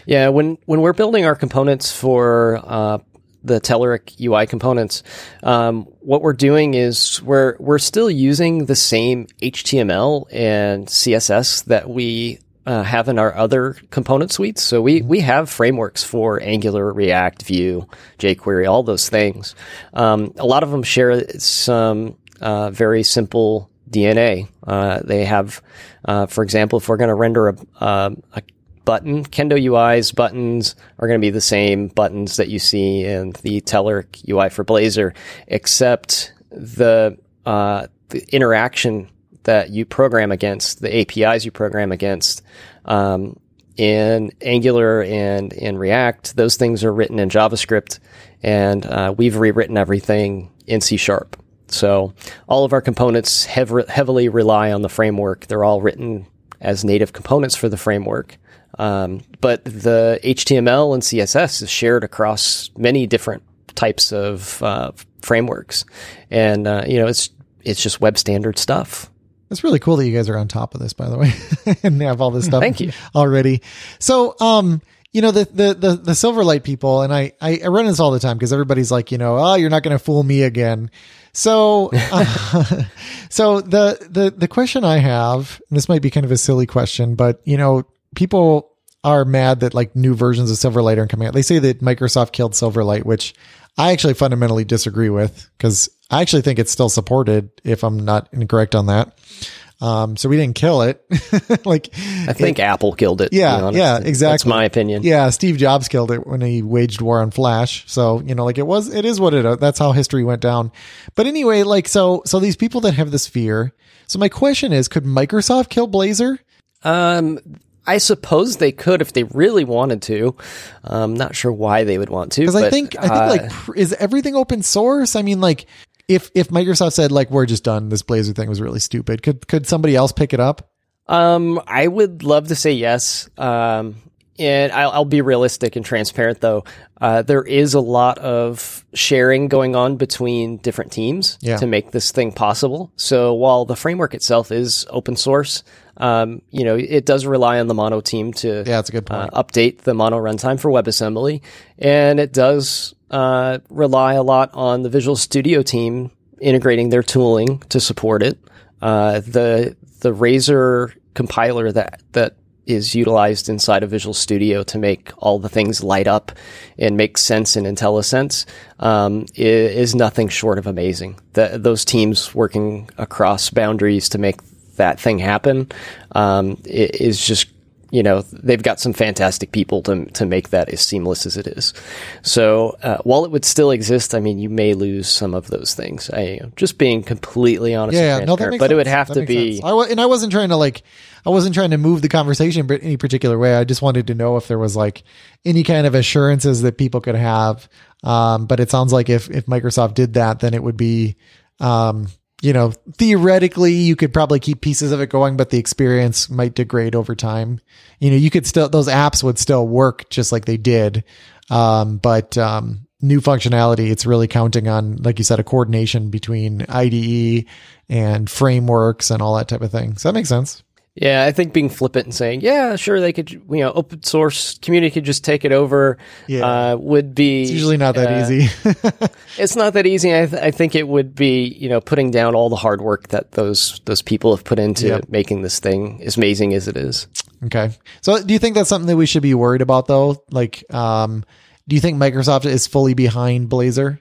Yeah, when when we're building our components for uh, the Telerik UI components, um, what we're doing is we're we're still using the same HTML and CSS that we uh, have in our other component suites. So we we have frameworks for Angular, React, Vue, jQuery, all those things. Um, a lot of them share some uh, very simple DNA. Uh, they have, uh, for example, if we're going to render a, a, a button. Kendo UI's buttons are going to be the same buttons that you see in the Telerik UI for Blazor, except the, uh, the interaction that you program against, the APIs you program against, um, in Angular and in React, those things are written in JavaScript, and uh, we've rewritten everything in C Sharp. So all of our components hev- heavily rely on the framework. They're all written as native components for the framework. Um, but the HTML and CSS is shared across many different types of uh, frameworks, and uh, you know it's it's just web standard stuff. It's really cool that you guys are on top of this, by the way, and have all this stuff. Thank you already. So, um, you know the the the, the Silverlight people, and I I, run this all the time because everybody's like, you know, oh, you're not going to fool me again. So, uh, so the the the question I have, this might be kind of a silly question, but you know, people are mad that like new versions of Silverlight aren't coming out. They say that Microsoft killed Silverlight, which I actually fundamentally disagree with because I actually think it's still supported. If I'm not incorrect on that. Um, so we didn't kill it. like I think it, Apple killed it. Yeah, yeah, exactly. That's my opinion. Yeah, Steve Jobs killed it when he waged war on Flash. So you know, like it was, it is what it. That's how history went down. But anyway, like so, so these people that have this fear. So my question is, could Microsoft kill Blazor? Um, I suppose they could if they really wanted to. I'm not sure why they would want to. Because I think I think uh, like is everything open source? I mean, like if if Microsoft said like we're just done, this Blazor thing was really stupid. Could could somebody else pick it up? Um, I would love to say yes. Um, and I'll, I'll, be realistic and transparent though. Uh, there is a lot of sharing going on between different teams yeah. to make this thing possible. So while the framework itself is open source, um, you know, it does rely on the Mono team to yeah, that's a good point. Uh, update the Mono runtime for WebAssembly, and it does uh, rely a lot on the Visual Studio team integrating their tooling to support it. Uh, the the Razor compiler that that is utilized inside of Visual Studio to make all the things light up and make sense in IntelliSense um, is, is, nothing short of amazing. The, those teams working across boundaries to make that thing happen um, is just you know they've got some fantastic people to to make that as seamless as it is. So uh, while it would still exist, I mean, you may lose some of those things. I you know, just being completely honest. Yeah, no, that makes but sense. it would have that to be. I w- and I wasn't trying to like, I wasn't trying to move the conversation in any particular way. I just wanted to know if there was like any kind of assurances that people could have. Um, but it sounds like if if Microsoft did that, then it would be. Um, you know, theoretically you could probably keep pieces of it going, but the experience might degrade over time. You know, you could still, those apps would still work just like they did. Um, but, um, new functionality, it's really counting on, like you said, a coordination between IDE and frameworks and all that type of thing. Does that make sense? Yeah, I think being flippant and saying, "Yeah, sure, they could," you know, open source community could just take it over. Yeah. uh, would be It's usually not that uh, easy. It's not that easy. I, th- I think it would be, you know, putting down all the hard work that those those people have put into Yep. making this thing as amazing as it is. okay. So do you think that's something that we should be worried about though? Like, um, do you think Microsoft is fully behind Blazor?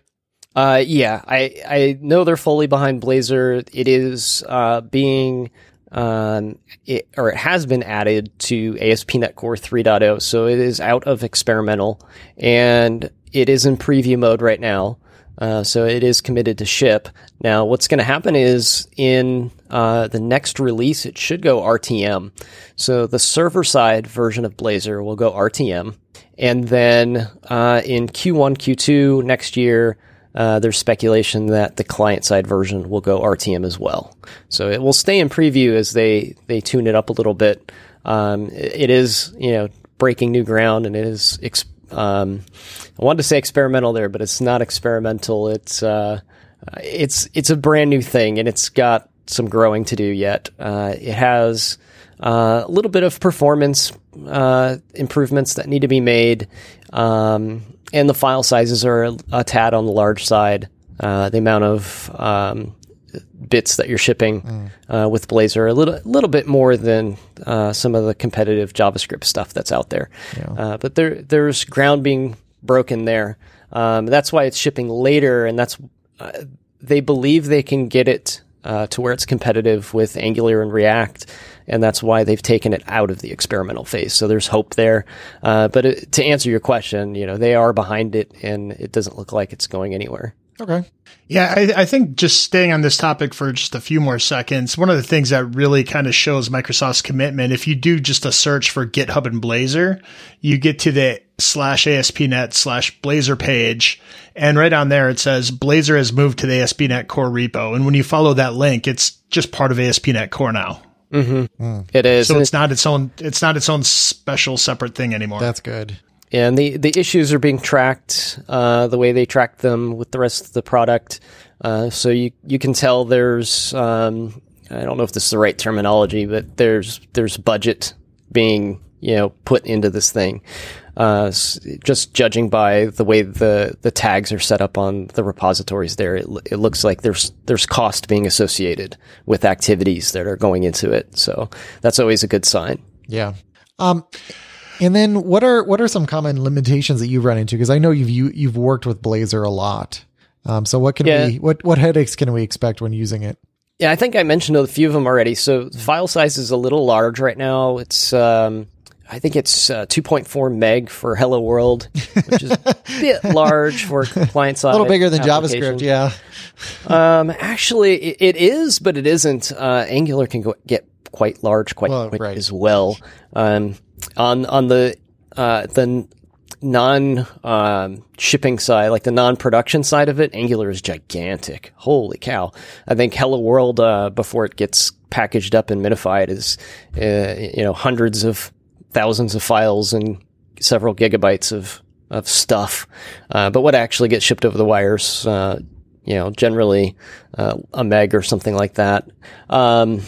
Uh, yeah, I I know they're fully behind Blazor. It is uh, being um, it, or it has been added to ASP.NET Core 3.0, so it is out of experimental and it is in preview mode right now. Uh, so it is committed to ship. Now, what's going to happen is in uh, the next release, it should go RTM. So the server side version of Blazor will go RTM, and then uh, in Q1, Q2 next year, uh, there's speculation that the client side version will go RTM as well. So it will stay in preview as they they tune it up a little bit. Um, it is you know breaking new ground, and it is. Um, I wanted to say experimental there, but it's not experimental. It's uh, it's it's a brand new thing, and it's got some growing to do yet. Uh, it has uh, a little bit of performance uh, improvements that need to be made, um, and the file sizes are a, a tad on the large side. Uh, the amount of um, bits that you're shipping uh, with Blazor a little little bit more than uh, some of the competitive JavaScript stuff that's out there. Uh, but there there's ground being broken there. Um, that's why it's shipping later, and that's uh, they believe they can get it uh, to where it's competitive with Angular and React, and that's why they've taken it out of the experimental phase. So there's hope there. Uh, but it, to answer your question, you know they are behind it, and it doesn't look like it's going anywhere. Okay. Yeah, I, I think just staying on this topic for just a few more seconds, one of the things that really kind of shows Microsoft's commitment, if you do just a search for GitHub and Blazor, you get to the slash ASP.NET slash Blazor page. And right on there, it says Blazor has moved to the ASP.NET Core repo. And when you follow that link, it's just part of ASP.NET Core now. It is. So it's not its own, it's not its own special separate thing anymore. That's good. and the the issues are being tracked uh, the way they track them with the rest of the product. Uh, so you you can tell there's um, I don't know if this is the right terminology, but there's there's budget being you know put into this thing. Uh, just judging by the way the, the tags are set up on the repositories there, it, it looks like there's there's cost being associated with activities that are going into it. So that's always a good sign. Yeah. Um, and then what are what are some common limitations that you've run into? Because I know you've you, you've worked with Blazor a lot. Um, so what can Yeah. we what what headaches can we expect when using it? Yeah, I think I mentioned a few of them already. So file size is a little large right now. It's um, I think it's uh, 2.4 meg for Hello World, which is a bit large for client side. A little bigger than. JavaScript, yeah. Um, actually, it, it is, but it isn't. Uh, Angular can go, get quite large quite Well, quick right. as well. Um, on on the uh, the non um, shipping side, like the non production side of it, Angular is gigantic. Holy cow! I think Hello World uh, before it gets packaged up and minified is uh, you know hundreds of thousands of files and several gigabytes of of stuff. Uh, but what actually gets shipped over the wires, uh, you know, generally uh, a meg or something like that. Um,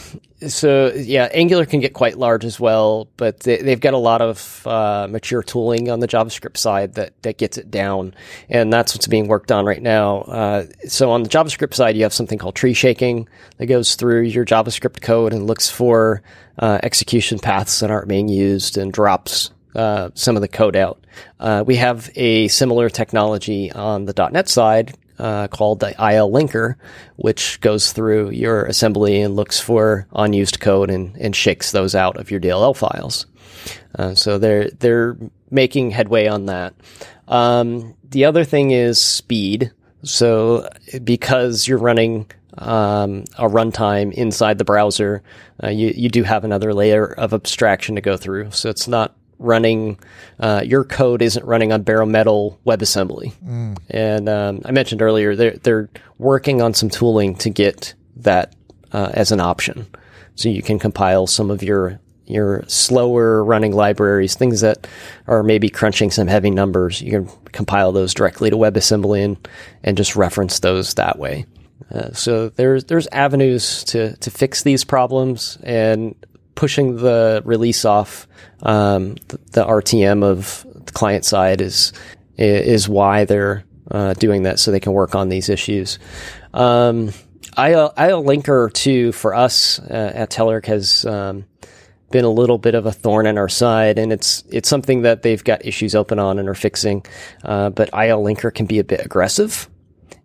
so yeah, Angular can get quite large as well, but they, they've got a lot of uh, mature tooling on the JavaScript side that that gets it down, and that's what's being worked on right now. Uh, so on the JavaScript side, you have something called tree shaking that goes through your JavaScript code and looks for uh, execution paths that aren't being used and drops uh, some of the code out. Uh, we have a similar technology on the .NET side uh, called the IL linker, which goes through your assembly and looks for unused code and, and shakes those out of your DLL files. Uh, so they're they're making headway on that. Um, the other thing is speed. So because you're running um, a runtime inside the browser, uh, you you do have another layer of abstraction to go through. So it's not running uh, your code isn't running on bare metal WebAssembly. And um, I mentioned earlier they're they're working on some tooling to get that uh, as an option, so you can compile some of your your slower running libraries, things that are maybe crunching some heavy numbers. You can compile those directly to WebAssembly and and just reference those that way. Uh, so there's there's avenues to to fix these problems and pushing the release off um, the, the RTM of the client side is is why they're uh, doing that, so they can work on these issues. Um, IL, IL Linker too for us uh, at Telerik has um, been a little bit of a thorn in our side, and it's it's something that they've got issues open on and are fixing. Uh, but IL Linker can be a bit aggressive,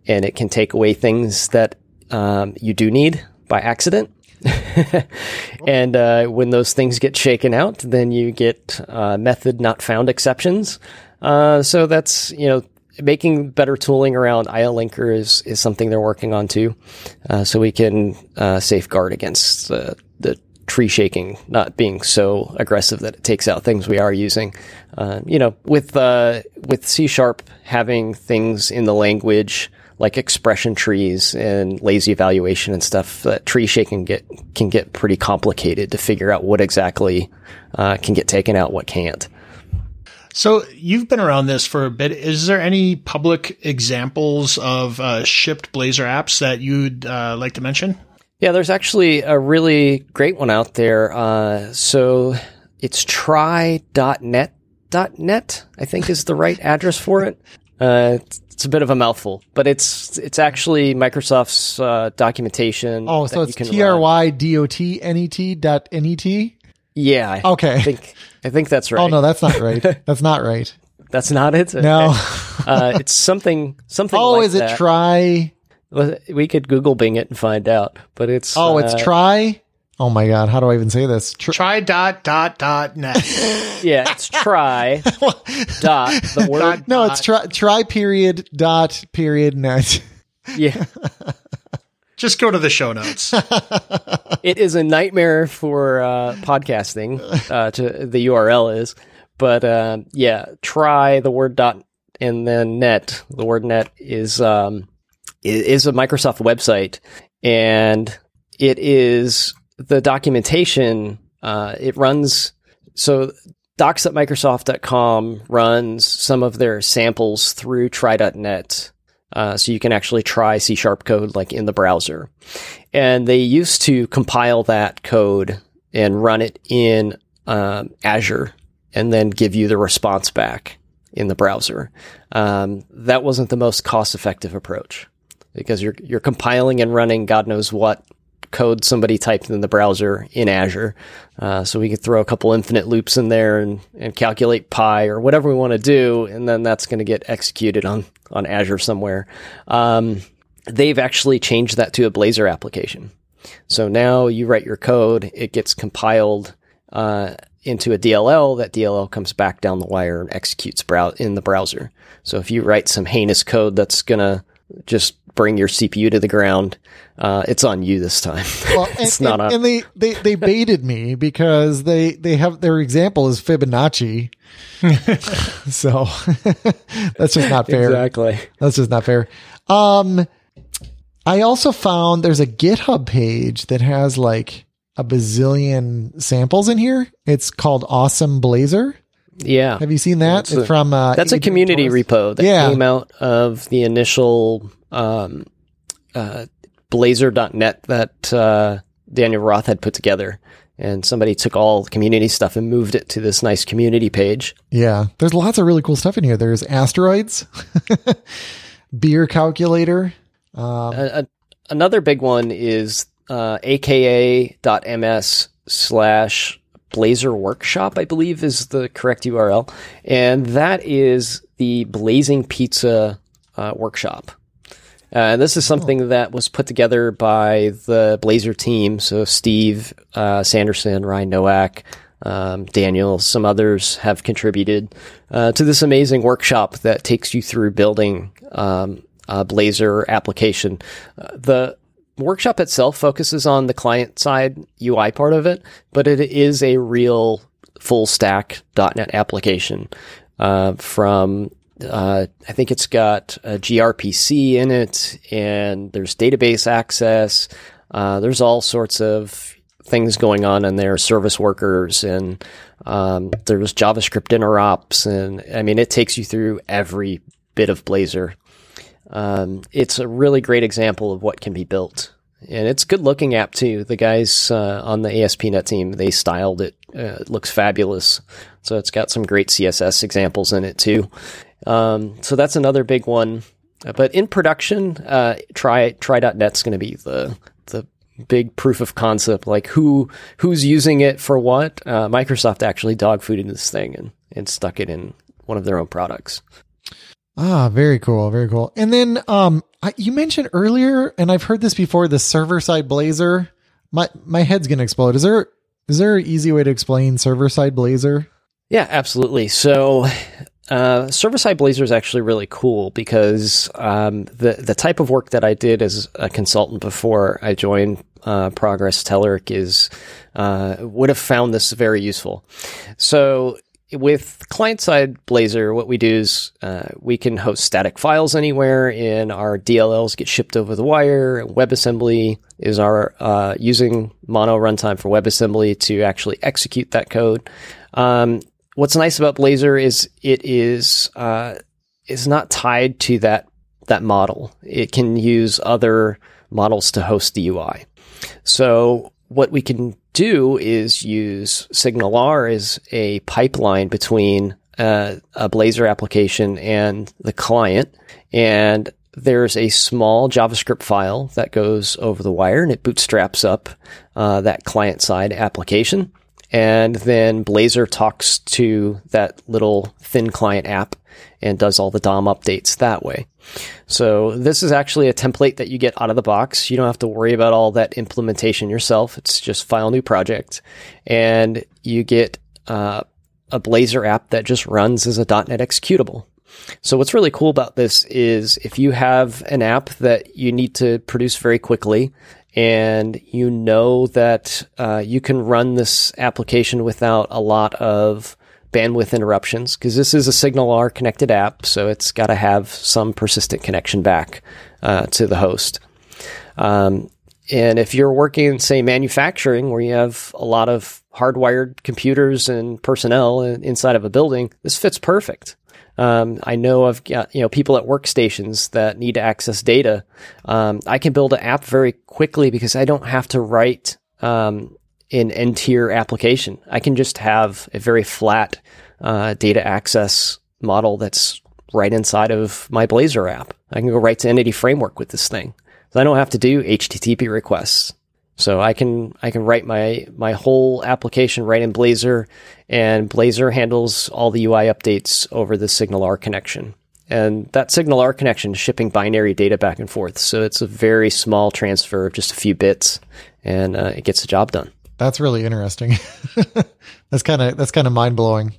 and it can take away things that um, you do need by accident. and uh, when those things get shaken out, then you get uh, method not found exceptions. Uh, so that's you know making better tooling around IL linker is is something they're working on too, uh, so we can uh, safeguard against the the tree shaking not being so aggressive that it takes out things we are using. Uh, you know, with with C sharp having things in the language like expression trees and lazy evaluation and stuff, that tree shaking get can get pretty complicated to figure out what exactly uh, can get taken out, what can't. So you've been around this for a bit. Is there any public examples of uh, shipped Blazor apps that you'd uh, like to mention? Yeah, there's actually a really great one out there. Uh, so it's try.net.net, I think is the right address for it. Uh, it's a bit of a mouthful, but it's it's actually Microsoft's uh, documentation. Oh, so it's T R Y D O T N E T dot N E T. Yeah. Okay. I think I think that's right. Oh no, that's not right. that's not right. That's not it. No. uh, it's something something. Oh, like is it that. try? We could Google Bing it and find out, but it's Oh, it's uh, try. Oh my god, how do I even say this? Tr- Try dot dot dot net. yeah, it's try dot the word no, it's try try period dot period net. yeah. Just go to the show notes. It is a nightmare for uh, podcasting. Uh, to the URL is, but uh, yeah, try the word dot and then net. The word net is um, is a Microsoft website, and it is the documentation. Uh, it runs so docs.microsoft.com runs some of their samples through try.net. Uh, so you can actually try C sharp code like in the browser. And they used to compile that code and run it in um, Azure and then give you the response back in the browser. Um, that wasn't the most cost effective approach because you're, you're compiling and running God knows what code somebody typed in the browser in Azure. Uh, so we could throw a couple infinite loops in there and, and calculate pi or whatever we want to do, and then that's going to get executed on on Azure somewhere. Um, they've actually changed that to a Blazor application. So now you write your code, it gets compiled uh, into a DLL. That DLL comes back down the wire and executes brow- in the browser. So if you write some heinous code that's gonna just bring your CPU to the ground, uh, it's on you this time. Well, it's and, not and, on. and they, they they baited me because they they have their example is Fibonacci. so that's just not fair. Exactly. That's just not fair. Um, I also found there's a GitHub page that has like a bazillion samples in here. It's called Awesome Blazor. Yeah. Have you seen that? It's It's, a- from uh, That's a community repo that Yeah. came out of the initial um, uh, Blazor.net that uh, Daniel Roth had put together. And somebody took all the community stuff and moved it to this nice community page. Yeah, there's lots of really cool stuff in here. There's asteroids, beer calculator. Um, another big one is uh, aka.ms slash Blazor Workshop, I believe is the correct URL. And that is the Blazing Pizza uh, Workshop. Uh, and this is something that was put together by the Blazor team. So Steve uh, Sanderson, Ryan Nowak, um, Daniel, some others have contributed uh, to this amazing workshop that takes you through building um, a Blazor application. Uh, the workshop itself focuses on the client side UI part of it, but it is a real full stack .NET application uh, from uh, I think it's got gRPC in it, and there's database access. Uh, there's all sorts of things going on in there, service workers, and um, there's JavaScript interops, and I mean, it takes you through every bit of Blazor. Um, it's a really great example of what can be built, and it's good looking app too. The guys uh, on the ASP.NET team they styled it. Uh, it looks fabulous. So it's got some great CSS examples in it too. Um, so that's another big one. But in production, uh, try try.net's going to be the the big proof of concept. Like who who's using it for what? Uh, Microsoft actually dog fooded this thing and and stuck it in one of their own products. Ah, very cool, very cool. And then um, I, you mentioned earlier, and I've heard this before, the server side Blazor. My my head's gonna explode. Is there is there an easy way to explain server side Blazor? Yeah, absolutely. So uh, server side Blazor is actually really cool because um, the the type of work that I did as a consultant before I joined uh, Progress Telerik is uh, would have found this very useful. So with client side Blazor, what we do is uh, we can host static files anywhere, and our DLLs get shipped over the wire. WebAssembly is our uh, using Mono runtime for WebAssembly to actually execute that code. Um, what's nice about Blazor is it is uh, is not tied to that that model. It can use other models to host the UI. So what we can do is use SignalR as a pipeline between uh, a Blazor application and the client, and there's a small JavaScript file that goes over the wire and it bootstraps up uh, that client side application. And then Blazor talks to that little thin client app and does all the DOM updates that way. So this is actually a template that you get out of the box. You don't have to worry about all that implementation yourself. It's just file new project and you get uh, a Blazor app that just runs as a .NET executable. So what's really cool about this is if you have an app that you need to produce very quickly and you know that uh, you can run this application without a lot of bandwidth interruptions because this is a SignalR connected app, so it's got to have some persistent connection back uh, to the host. Um, and if you're working in, say, manufacturing, where you have a lot of hardwired computers and personnel inside of a building, this fits perfect. Um, I know I've got you know people at workstations that need to access data. Um, I can build an app very quickly because I don't have to write um, an n tier application. I can just have a very flat uh, data access model that's right inside of my Blazor app. I can go right to Entity Framework with this thing. So I don't have to do HTTP requests. So I can I can write my my whole application right in Blazor, and Blazor handles all the UI updates over the SignalR connection. And that SignalR connection is shipping binary data back and forth. So it's a very small transfer of just a few bits, and uh, it gets the job done. That's really interesting. that's kind of that's kind of mind blowing.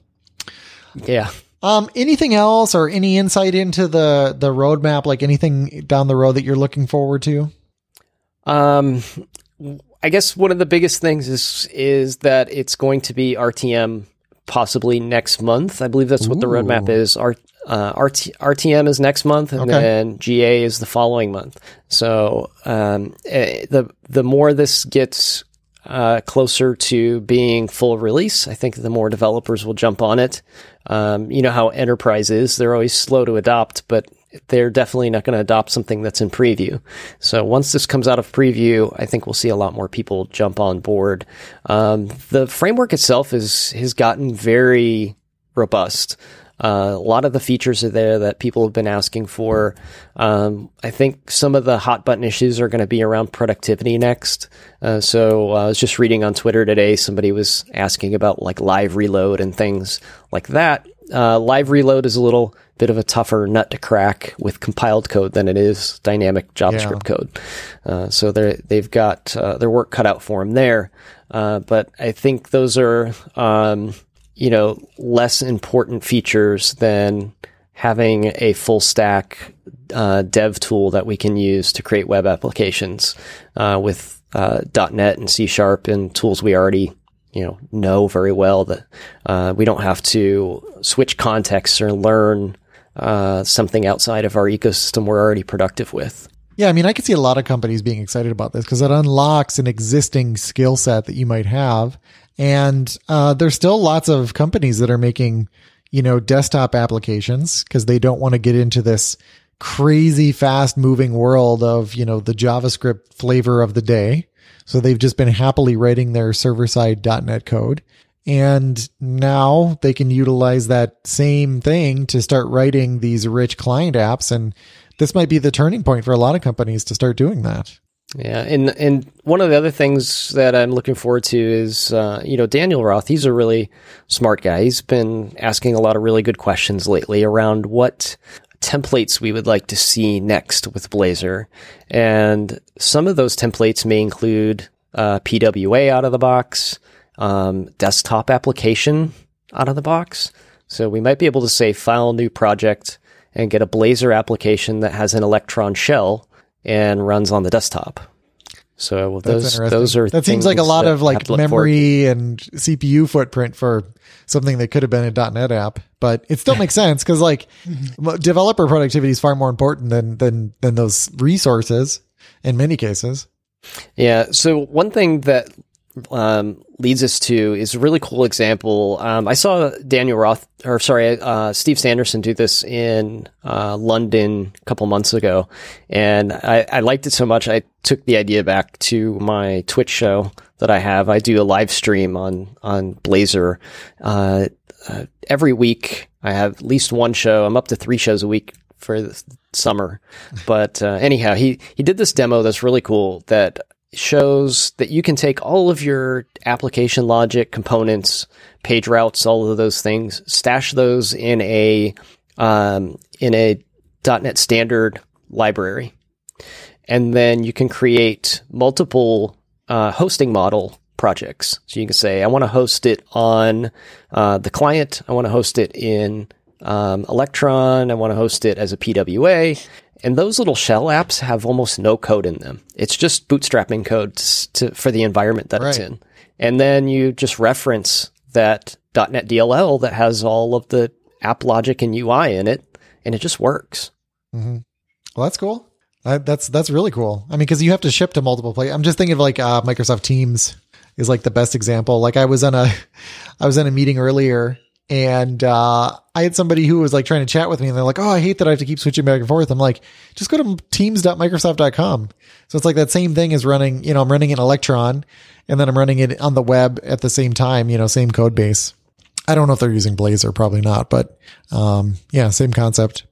Yeah. Um, anything else or any insight into the the roadmap? Like anything down the road that you're looking forward to? Um, I guess one of the biggest things is is that it's going to be RTM possibly next month. I believe that's what Ooh. the roadmap is. R, uh, RT, RTM is next month, and okay. then GA is the following month. So um, eh, the the more this gets uh, closer to being full release, I think the more developers will jump on it. Um, you know how enterprise is; they're always slow to adopt, but they're definitely not going to adopt something that's in preview. So once this comes out of preview, I think we'll see a lot more people jump on board. Um, the framework itself is has gotten very robust. Uh, a lot of the features are there that people have been asking for. Um, I think some of the hot button issues are going to be around productivity next. Uh, so uh, I was just reading on Twitter today, somebody was asking about like live reload and things like that. Uh, live reload is a little bit of a tougher nut to crack with compiled code than it is dynamic JavaScript yeah. code. Uh, so they they've got uh, their work cut out for them there. Uh, but I think those are um, you know less important features than having a full stack uh, dev tool that we can use to create web applications uh, with uh, .NET and C Sharp and tools we already you know know very well that uh, we don't have to switch contexts or learn uh, something outside of our ecosystem we're already productive with. Yeah, I mean, I can see a lot of companies being excited about this because it unlocks an existing skill set that you might have, and uh, there's still lots of companies that are making you know desktop applications because they don't want to get into this crazy fast moving world of, you know, the JavaScript flavor of the day. So they've just been happily writing their server side .NET code. And now they can utilize that same thing to start writing these rich client apps. And this might be the turning point for a lot of companies to start doing that. Yeah, and and one of the other things that I'm looking forward to is uh, you know Daniel Roth. He's a really smart guy. He's been asking a lot of really good questions lately around what templates we would like to see next with Blazor, and some of those templates may include uh, PWA out of the box, um, desktop application out of the box. So we might be able to say file new project and get a Blazor application that has an Electron shell and runs on the desktop. So those those are that seems like a lot of like memory and CPU footprint for something that could have been a .NET app, but it still makes sense because like developer productivity is far more important than than than those resources in many cases. Yeah. So one thing that um, leads us to is a really cool example. Um, I saw Daniel Roth, or sorry, uh, Steve Sanderson do this in uh, London a couple months ago, and I, I, liked it so much I took the idea back to my Twitch show that I have. I do a live stream on on Blazor uh, uh every week. I have at least one show. I'm up to three shows a week for the summer, but uh, anyhow, he he did this demo that's really cool that shows that you can take all of your application logic components, page routes, all of those things, stash those in a um, in a .NET Standard library, and then you can create multiple uh, hosting model projects. So you can say, I want to host it on uh, the client. I want to host it in um, Electron. I want to host it as a PWA. And those little shell apps have almost no code in them. It's just bootstrapping code to, for the environment that right. it's in. And then you just reference that .NET DLL that has all of the app logic and UI in it, and it just works. Mm-hmm. Well, that's cool. Uh, that's that's really cool. I mean, because you have to ship to multiple places. I'm just thinking of like uh, Microsoft Teams is like the best example. Like I was on a, I was in a meeting earlier and uh, I had somebody who was like trying to chat with me, and they're like, "Oh, I hate that I have to keep switching back and forth." I'm like, "Just go to Teams.microsoft.com." So it's like that same thing as running. You know, I'm running an Electron, and then I'm running it on the web at the same time. You know, same code base. I don't know if they're using Blazor, probably not, but um, yeah, same concept.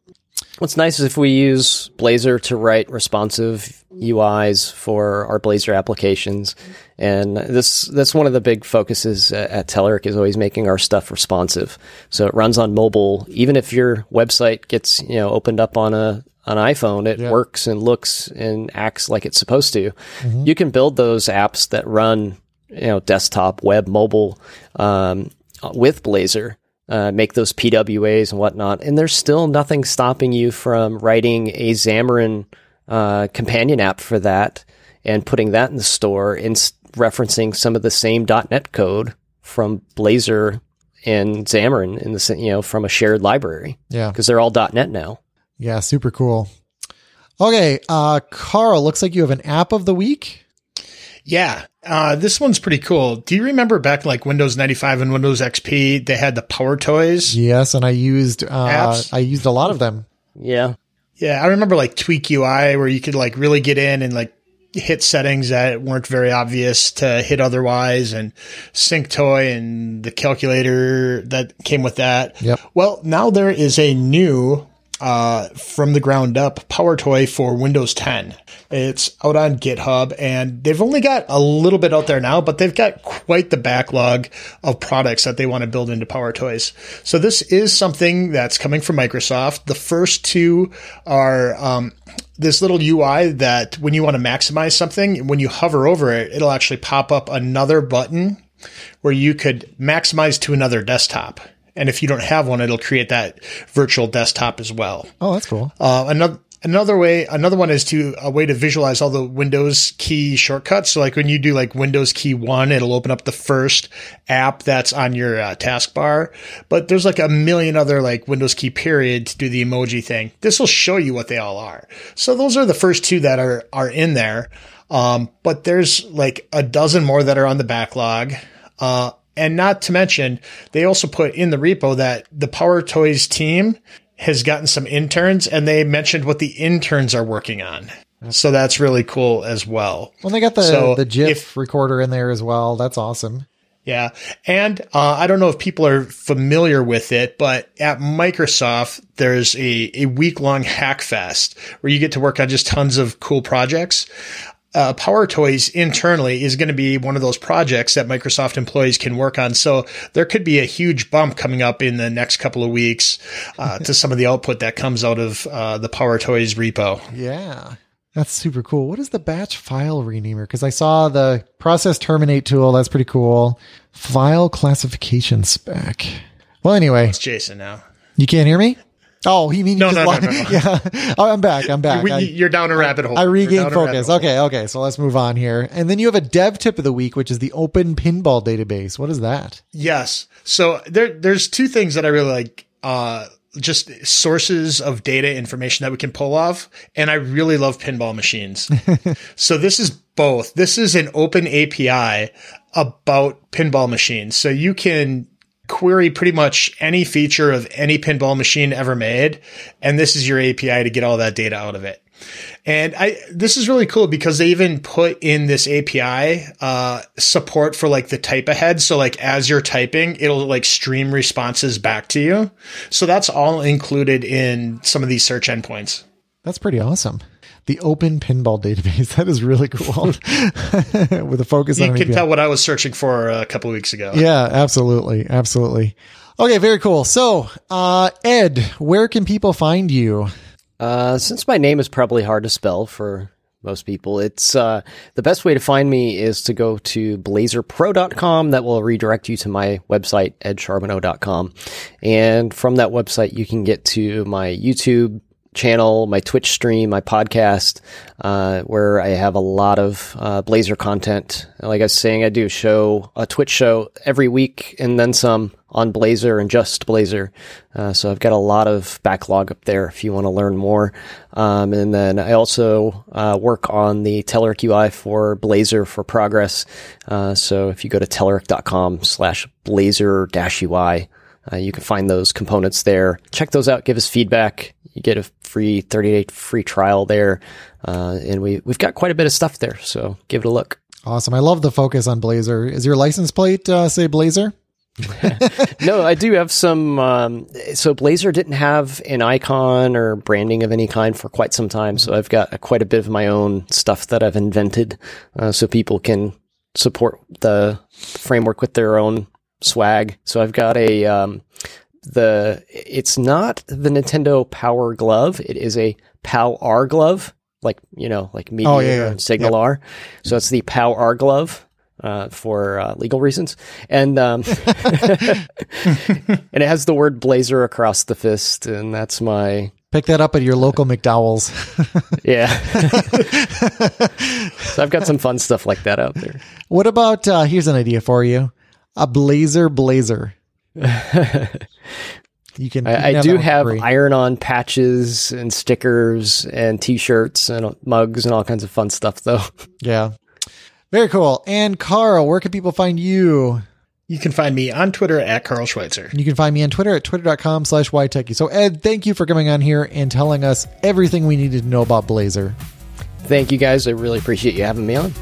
What's nice is if we use Blazor to write responsive UIs for our Blazor applications, and this that's one of the big focuses at Telerik is always making our stuff responsive. So it runs on mobile, even if your website gets you know opened up on a an iPhone, it yeah. works and looks and acts like it's supposed to. Mm-hmm. You can build those apps that run you know desktop, web, mobile um, with Blazor uh, make those PWAs and whatnot. And there's still nothing stopping you from writing a Xamarin uh, companion app for that and putting that in the store and referencing some of the same .NET code from Blazor and Xamarin in the you know from a shared library. Yeah, because they're all .NET now. Yeah, super cool. Okay, uh, Carl, looks like you have an app of the week. Yeah, uh, this one's pretty cool. Do you remember back like Windows 95 and Windows XP? They had the Power Toys. Yes, and I used uh, I used a lot of them. Yeah, yeah. I remember like Tweak UI where you could like really get in and like hit settings that weren't very obvious to hit otherwise, and Sync Toy and the calculator that came with that. Yep. Well, now there is a new uh, from the ground up Power Toy for Windows 10. It's out on GitHub and they've only got a little bit out there now, but they've got quite the backlog of products that they want to build into Power Toys. So this is something that's coming from Microsoft. The first two are, um, this little UI that when you want to maximize something, when you hover over it, it'll actually pop up another button where you could maximize to another desktop. And if you don't have one, it'll create that virtual desktop as well. Oh, that's cool. Uh, another another way, another one is to a way to visualize all the Windows key shortcuts. So like when you do like Windows key one, it'll open up the first app that's on your uh, taskbar. But there's like a million other like Windows key period to do the emoji thing. This will show you what they all are. So those are the first two that are are in there. Um, but there's like a dozen more that are on the backlog. Uh, and not to mention, they also put in the repo that the Power Toys team has gotten some interns and they mentioned what the interns are working on. So that's really cool as well. Well, they got the So the GIF if- recorder in there as well. That's awesome. Yeah. And uh, I don't know if people are familiar with it, but at Microsoft, there's a, a week long hack fest where you get to work on just tons of cool projects. Uh, Power Toys internally is going to be one of those projects that Microsoft employees can work on. So there could be a huge bump coming up in the next couple of weeks uh, to some of the output that comes out of uh, the Power Toys repo. Yeah. That's super cool. What is the batch file renamer? Because I saw the process terminate tool. That's pretty cool. File classification spec. Well, anyway, It's Jason now. you can't hear me? Oh, he mean you No, just no, no, lied. no, no. Yeah. Oh, I'm back. I'm back. I, You're down a rabbit hole. I You're regained down a rabbit focus. Okay. Okay. So let's move on here. And then you have a dev tip of the week, which is the open pinball database. What is that? Yes. So there, there's two things that I really like. Uh, just sources of data information that we can pull off. And I really love pinball machines. so this is both. This is an open API about pinball machines. So you can query pretty much any feature of any pinball machine ever made. And this is your API to get all that data out of it. And I, this is really cool because they even put in this API, uh, support for like the type ahead. So like as you're typing, it'll like stream responses back to you. So that's all included in some of these search endpoints. That's pretty awesome. The open pinball database. That is really cool. With a focus You on can API. tell what I was searching for a couple of weeks ago. Yeah, absolutely. Absolutely. Okay, very cool. So, uh, Ed, where can people find you? Uh, since my name is probably hard to spell for most people, it's uh, the best way to find me is to go to blazerpro.com. That will redirect you to my website, edcharbonneau.com. And from that website, you can get to my YouTube channel, my Twitch stream, my podcast, uh, where I have a lot of uh, Blazor content. Like I was saying, I do show, a Twitch show every week, and then some on Blazor and just Blazor. Uh, so I've got a lot of backlog up there if you want to learn more. Um, and then I also uh, work on the Telerik UI for Blazor for Progress. Uh, so if you go to telerik.com slash Blazor dash UI, uh, you can find those components there. Check those out. Give us feedback. You get a free 30 day free trial there. Uh, and we, we've got quite a bit of stuff there. So give it a look. Awesome. I love the focus on Blazor. Is your license plate, uh, say Blazor? no, I do have some. Um, so Blazor didn't have an icon or branding of any kind for quite some time. So I've got quite a bit of my own stuff that I've invented, uh, so people can support the framework with their own swag. So I've got a um, the. It's not the Nintendo Power Glove. It is a POW R glove, like you know, like Meteor Oh, yeah, yeah. and SignalR. So it's the POW R glove uh, for uh, legal reasons, and um, and it has the word Blazor across the fist, and that's my Pick that up at your local McDowell's. yeah. so I've got some fun stuff like that out there. what about, uh, here's an idea for you. A Blazor Blazer. You can. you I, I do that one for have free. iron-on patches and stickers and T-shirts and mugs and all kinds of fun stuff, though. Yeah. Very cool. And Carl, where can people find you? You can find me on Twitter at Carl Schweitzer. You can find me on Twitter at twitter.com slash ytechie. So Ed, thank you for coming on here and telling us everything we needed to know about Blazor. Thank you guys. I really appreciate you having me on.